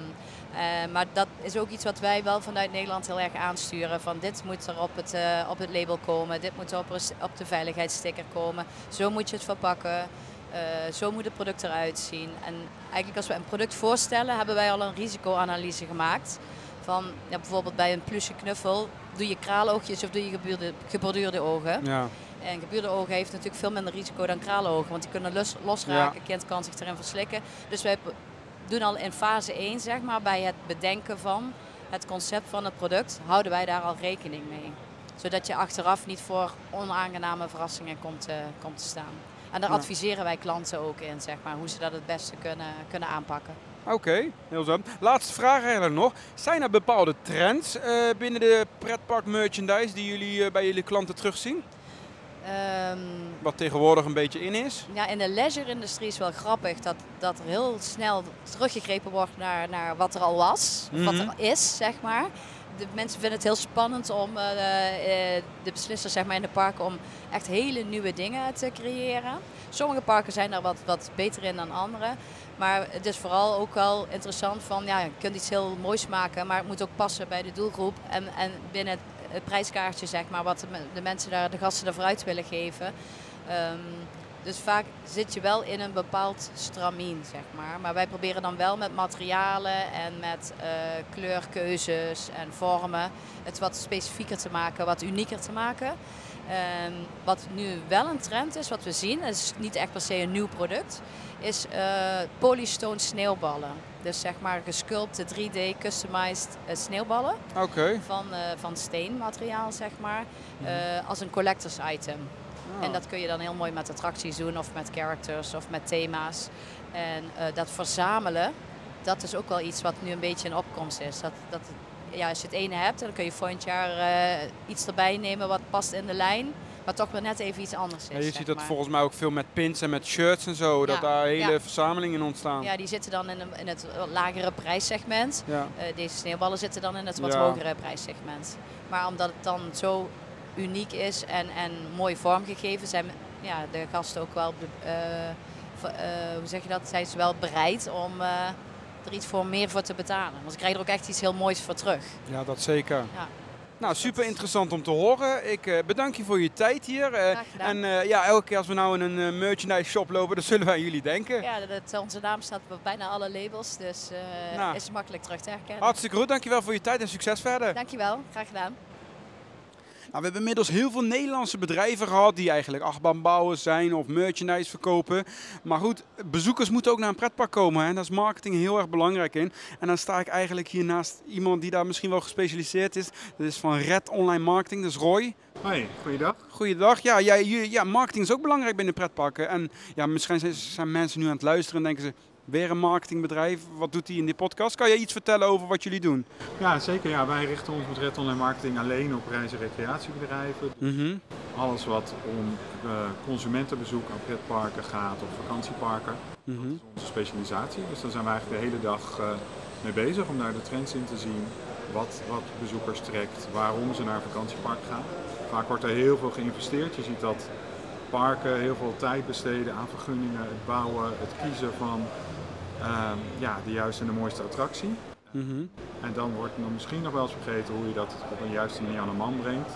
eh, maar dat is ook iets wat wij wel vanuit Nederland heel erg aansturen. Van dit moet er op het, eh, op het label komen, dit moet er op, op de veiligheidssticker komen. Zo moet je het verpakken. eh, zo moet het product eruit zien. En eigenlijk als we een product voorstellen, hebben wij al een risicoanalyse gemaakt. Van ja, bijvoorbeeld bij een plusje knuffel, doe je kraaloogjes of doe je geborduurde, geborduurde ogen. Ja. En gebuurde ogen heeft natuurlijk veel minder risico dan kraalogen, want die kunnen los, losraken. Kind kan zich erin verslikken. Dus wij doen al in fase 1, zeg maar, bij het bedenken van het concept van het product, houden wij daar al rekening mee. Zodat je achteraf niet voor onaangename verrassingen komt, eh, komt te staan. En daar Ja. adviseren wij klanten ook in, zeg maar, hoe ze dat het beste kunnen, kunnen aanpakken. Oké, heel zo. Laatste vraag eigenlijk nog. Zijn er bepaalde trends eh, binnen de pretpark merchandise die jullie eh, bij jullie klanten terugzien? Ehm, Wat tegenwoordig een beetje in is? Ja, in de leisure-industrie is wel grappig dat, dat er heel snel teruggegrepen wordt naar, naar wat er al was, of wat Mhm. er is, zeg maar. de mensen vinden het heel spannend om eh, eh, de beslissers zeg maar, in de parken om echt hele nieuwe dingen te creëren. Sommige parken zijn daar wat, wat beter in dan andere. Maar het is vooral ook wel interessant van, ja, je kunt iets heel moois maken, maar het moet ook passen bij de doelgroep. En, en binnen het, prijskaartje, zeg maar, wat de, me- de mensen daar, de gasten ervoor uit willen geven. Ehm, dus vaak zit je wel in een bepaald stramien, zeg maar. Maar wij proberen dan wel met materialen en met eh, kleurkeuzes en vormen het wat specifieker te maken, wat unieker te maken. Ehm, wat nu wel een trend is, wat we zien, is niet echt per se een nieuw product, is eh polystone sneeuwballen. Dus zeg maar gesculpte 3D customized eh, sneeuwballen Oké. van, eh, van steenmateriaal, zeg maar, Mhm. eh, als een collectors item. Ah. En dat kun je dan heel mooi met attracties doen of met characters of met thema's. En dat verzamelen, dat is ook wel iets wat nu een beetje in opkomst is. Dat, dat, ja, als je het ene hebt, dan kun je volgend jaar iets erbij nemen wat past in de lijn. Maar toch wel net even iets anders is. Ja, je zeg ziet dat volgens mij ook veel met pins en met shirts en zo. Dat daar hele ja. verzamelingen in ontstaan. Ja, die zitten dan in, een, in het lagere prijssegment. Eh, deze sneeuwballen zitten dan in het wat hogere prijssegment. Maar omdat het dan zo uniek is en, en mooi vormgegeven, zijn ja, de gasten ook wel, eh, eh, hoe zeg je dat, zijn ze wel bereid om er iets voor meer voor te betalen. Want ze krijgen er ook echt iets heel moois voor terug. Ja, dat zeker. Nou, super interessant om te horen. Ik eh, bedank je voor je tijd hier. Graag gedaan. en eh, ja, elke keer als we nou in een merchandise shop lopen, dan zullen wij aan jullie denken. Ja, dat, onze naam staat op bijna alle labels, dus Nou. is makkelijk terug te herkennen. Hartstikke goed, dankjewel voor je tijd en succes verder. Dankjewel, graag gedaan. Nou, we hebben inmiddels heel veel Nederlandse bedrijven gehad die eigenlijk achtbaanbouwers zijn of merchandise verkopen. Maar goed, bezoekers moeten ook naar een pretpark komen en daar is marketing heel erg belangrijk in. En dan sta ik eigenlijk hier naast iemand die daar misschien wel gespecialiseerd is. Dat is van Red Online Marketing, dat is Roy. Hoi, goeiedag. Goeiedag. Ja, jullie- ja, marketing is ook belangrijk binnen pretparken. En ja, misschien zijn mensen nu aan het luisteren en denken ze, weer een marketingbedrijf, wat doet hij in die podcast? Kan jij iets vertellen over wat jullie doen? Ja, zeker. Ja, wij richten ons met Red Online Marketing alleen op reis- en recreatiebedrijven. Mhm. Alles wat om eh, consumentenbezoek aan pretparken gaat of vakantieparken. Mhm. Dat is onze specialisatie. Dus daar zijn we eigenlijk de hele dag eh, mee bezig om daar de trends in te zien. Wat, wat bezoekers trekt, waarom ze naar een vakantiepark gaan. Vaak wordt er heel veel geïnvesteerd. Je ziet dat parken heel veel tijd besteden aan vergunningen, het bouwen, het kiezen van ja, de juiste en de mooiste attractie. Mhm. En dan wordt nog misschien nog wel eens vergeten hoe je dat op een juiste manier aan de man brengt.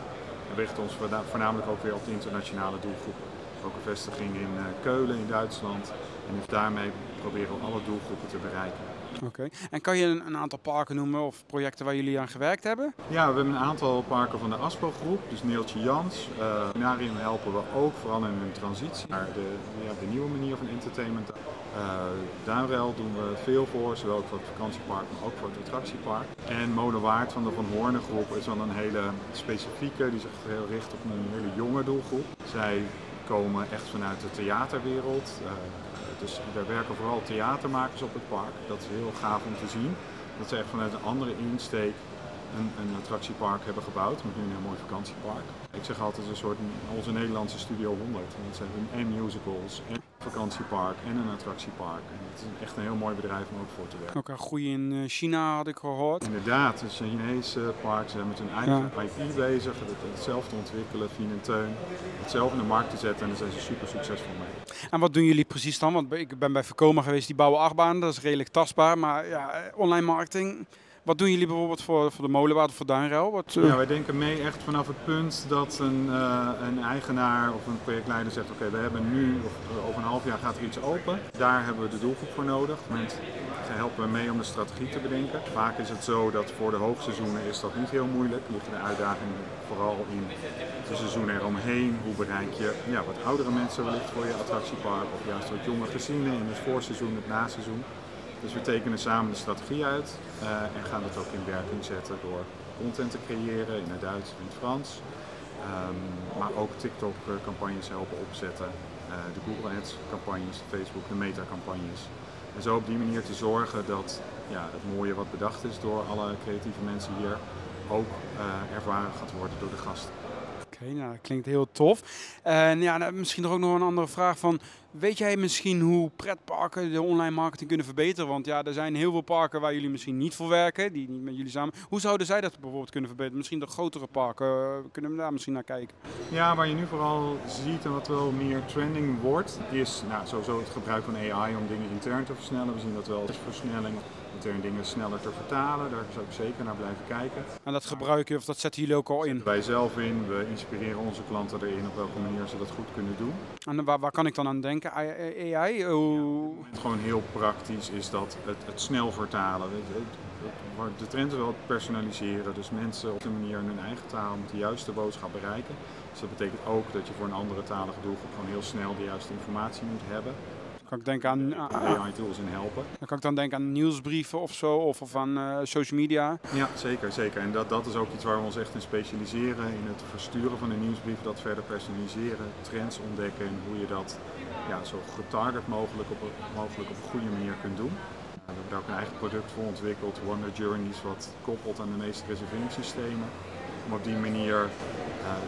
We richten ons voorna- voornamelijk ook weer op de internationale doelgroepen. Ook een vestiging in eh, Keulen in Duitsland. En dus daarmee proberen we alle doelgroepen te bereiken. Oké. En kan je een, een aantal parken noemen of projecten waar jullie aan gewerkt hebben? Ja, we hebben een aantal parken van de ASPO-groep, dus Neeltje Jans. Uh, Narium helpen we ook, vooral in hun transitie naar de, ja, de nieuwe manier van entertainment. Uh, Duinrel doen we veel voor, zowel voor het vakantiepark, maar ook voor het attractiepark. En Molenwaard van de Van Hoornen groep is dan een hele specifieke, die zich heel richt op een hele jonge doelgroep. Zij komen echt vanuit de theaterwereld. Uh, dus daar werken vooral theatermakers op het park. Dat is heel gaaf om te zien. Dat ze echt vanuit een andere insteek een, een attractiepark hebben gebouwd. Met nu een heel mooi vakantiepark. Ik zeg altijd een soort onze Nederlandse Studio 100. Want ze hebben en musicals, en een vakantiepark en een attractiepark. En het is echt een heel mooi bedrijf om ook voor te werken. Ook een groei in uh, China had ik gehoord. Inderdaad, het is een Chinese park. Ze zijn met hun eigen ja. IP bezig. Het, het zelf te ontwikkelen, Fien en Teun. Het zelf in de markt te zetten en daar zijn ze super succesvol mee. En wat doen jullie precies dan? Want ik ben bij Verkoma geweest, die bouwen achtbaan. Dat is redelijk tastbaar. Maar ja, online marketing... Wat doen jullie bijvoorbeeld voor, voor de molenwaard of voor Duinruil? Wat, uh... Ja, wij denken mee echt vanaf het punt dat een, uh, een eigenaar of een projectleider zegt: Oké, we hebben nu of uh, over een half jaar gaat er iets open. Daar hebben we de doelgroep voor nodig. Met, helpen we mee om de strategie te bedenken. Vaak is het zo dat voor de hoogseizoenen is dat niet heel moeilijk. Liggen de uitdagingen vooral in de seizoenen eromheen. Hoe bereik je ja, wat oudere mensen wellicht voor je attractiepark of juist wat jonge gezinnen in het voorseizoen, het naseizoen. Dus we tekenen samen de strategie uit uh, en gaan dat ook in werking zetten door content te creëren in het Duits en het Frans. Um, maar ook TikTok-campagnes helpen opzetten, uh, de Google Ads-campagnes, Facebook, de Meta-campagnes. En zo op die manier te zorgen dat ja, het mooie wat bedacht is door alle creatieve mensen hier ook ervaren gaat worden door de gasten. Oké, nou, dat klinkt heel tof. En ja, nou, misschien nog ook nog een andere vraag van Weet jij misschien hoe pretparken de online marketing kunnen verbeteren? Want ja, er zijn heel veel parken waar jullie misschien niet voor werken, die niet met jullie samen. Hoe zouden zij dat bijvoorbeeld kunnen verbeteren? Misschien de grotere parken, uh, kunnen we daar misschien naar kijken? Ja, waar je nu vooral ziet en wat wel meer trending wordt, is nou, sowieso het gebruik van AI om dingen intern te versnellen. We zien dat wel als versnelling intern dingen sneller te vertalen. Daar zou ik zeker naar blijven kijken. En dat gebruik je of dat zetten jullie ook al in? Wij zelf in. We inspireren onze klanten erin op welke manier ze dat goed kunnen doen. En waar, waar kan ik dan aan denken? AI? Hoe... Ja, gewoon heel praktisch is dat het, het snel vertalen. De trend is wel het personaliseren. Dus mensen op de manier in hun eigen taal met de juiste boodschap bereiken. Dus dat betekent ook dat je voor een andere talige doelgroep gewoon heel snel de juiste informatie moet hebben kan ik denken aan, AI-tools in helpen. Dan kan ik dan denken aan nieuwsbrieven of zo, of, of aan uh, social media. Ja, zeker, zeker. En dat, dat is ook iets waar we ons echt in specialiseren, in het versturen van een nieuwsbrief, dat verder personaliseren, trends ontdekken en hoe je dat ja, zo getarget mogelijk op, mogelijk op een goede manier kunt doen. We hebben daar ook een eigen product voor ontwikkeld, Wonder Journeys, wat koppelt aan de meeste reserveringssystemen. Om op die manier uh,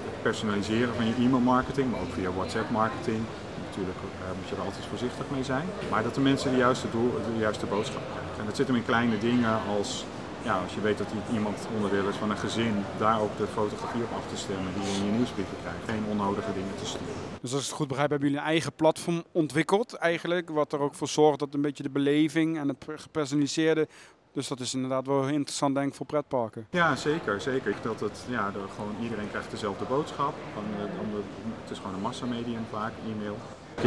het personaliseren van je e-mailmarketing, maar ook via WhatsApp marketing, natuurlijk uh, moet je er altijd voorzichtig mee zijn. Maar dat de mensen de juiste, doel, de juiste boodschap krijgen. En dat zit hem in kleine dingen als, ja, als je weet dat iemand onderdeel is van een gezin, daar ook de fotografie op af te stemmen die je in je nieuwsbrieven krijgt. Geen onnodige dingen te sturen. Dus als ik het goed begrijp, hebben jullie een eigen platform ontwikkeld eigenlijk, wat er ook voor zorgt dat een beetje de beleving en het gepersonaliseerde dus dat is inderdaad wel interessant denk ik voor pretparken. Ja, zeker. zeker. Dat het, ja, gewoon, iedereen krijgt dezelfde boodschap. Van, het is gewoon een massamedium vaak, e-mail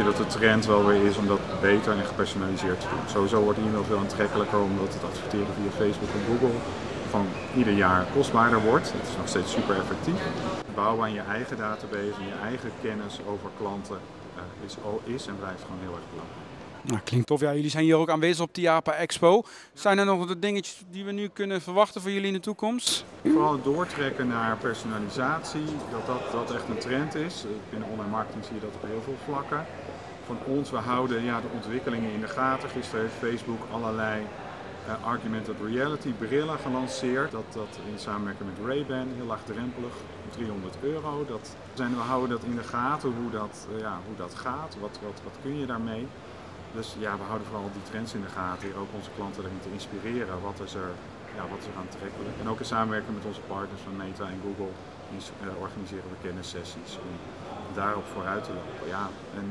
dat de trend wel weer is om dat beter en gepersonaliseerd te doen. Sowieso wordt e-mail veel aantrekkelijker omdat het adverteren via Facebook en Google van ieder jaar kostbaarder wordt. Het is nog steeds super effectief. Bouwen aan je eigen database en je eigen kennis over klanten uh, is, is en blijft gewoon heel erg belangrijk. Nou, klinkt tof. Ja, jullie zijn hier ook aanwezig op de Japa Expo. Zijn er nog de dingetjes die we nu kunnen verwachten voor jullie in de toekomst? Vooral doortrekken naar personalisatie, dat, dat dat echt een trend is. Binnen online marketing zie je dat op heel veel vlakken. Van ons, we houden ja, de ontwikkelingen in de gaten. Gisteren heeft Facebook allerlei uh, augmented reality brillen gelanceerd. Dat, dat in samenwerking met Ray-Ban, heel laagdrempelig, 300 euro. Dat zijn, we houden dat in de gaten, hoe dat, uh, ja, hoe dat gaat, wat, wat, kun je daarmee. Dus ja, we houden vooral die trends in de gaten, ook onze klanten erin te inspireren. Wat is er, ja, wat aantrekkelijk? En ook in samenwerking met onze partners van Meta en Google uh, organiseren we kennissessies om daarop vooruit te lopen. Ja, en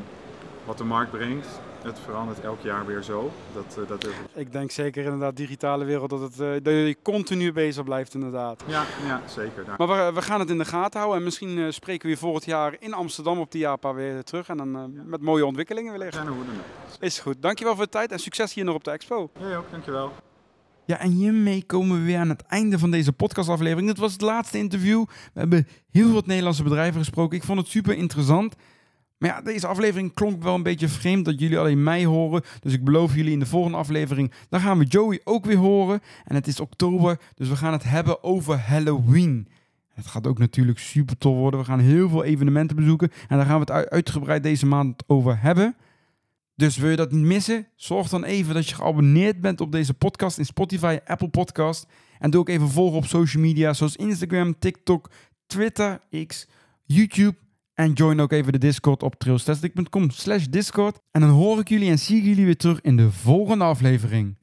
wat de markt brengt, het verandert elk jaar weer zo. Dat, uh, dat ik denk zeker inderdaad, digitale wereld, dat, het, uh, dat je continu bezig blijft inderdaad. Ja, ja zeker. Maar we, we, gaan het in de gaten houden en misschien uh, spreken we volgend jaar in Amsterdam op de JAPA weer terug. En dan ja. met mooie ontwikkelingen wellicht. Zijn er hoe dan Is goed. Dankjewel voor de tijd en succes hier nog op de expo. Jij ook, dankjewel. Ja, en hiermee komen we weer aan het einde van deze podcastaflevering. Dit was het laatste interview. We hebben heel wat Nederlandse bedrijven gesproken. Ik vond het super interessant. Maar ja, deze aflevering klonk wel een beetje vreemd dat jullie alleen mij horen. Dus ik beloof jullie in de volgende aflevering, dan gaan we Joey ook weer horen. En het is oktober, dus we gaan het hebben over Halloween. Het gaat ook natuurlijk super tof worden. We gaan heel veel evenementen bezoeken. En daar gaan we het uitgebreid deze maand over hebben. Dus wil je dat niet missen? Zorg dan even dat je geabonneerd bent op deze podcast in Spotify, Apple Podcast. En doe ook even volgen op social media zoals Instagram, TikTok, Twitter, X, YouTube en join ook even de Discord op trailstastic.com slash Discord. En dan hoor ik jullie en zie ik jullie weer terug in de volgende aflevering.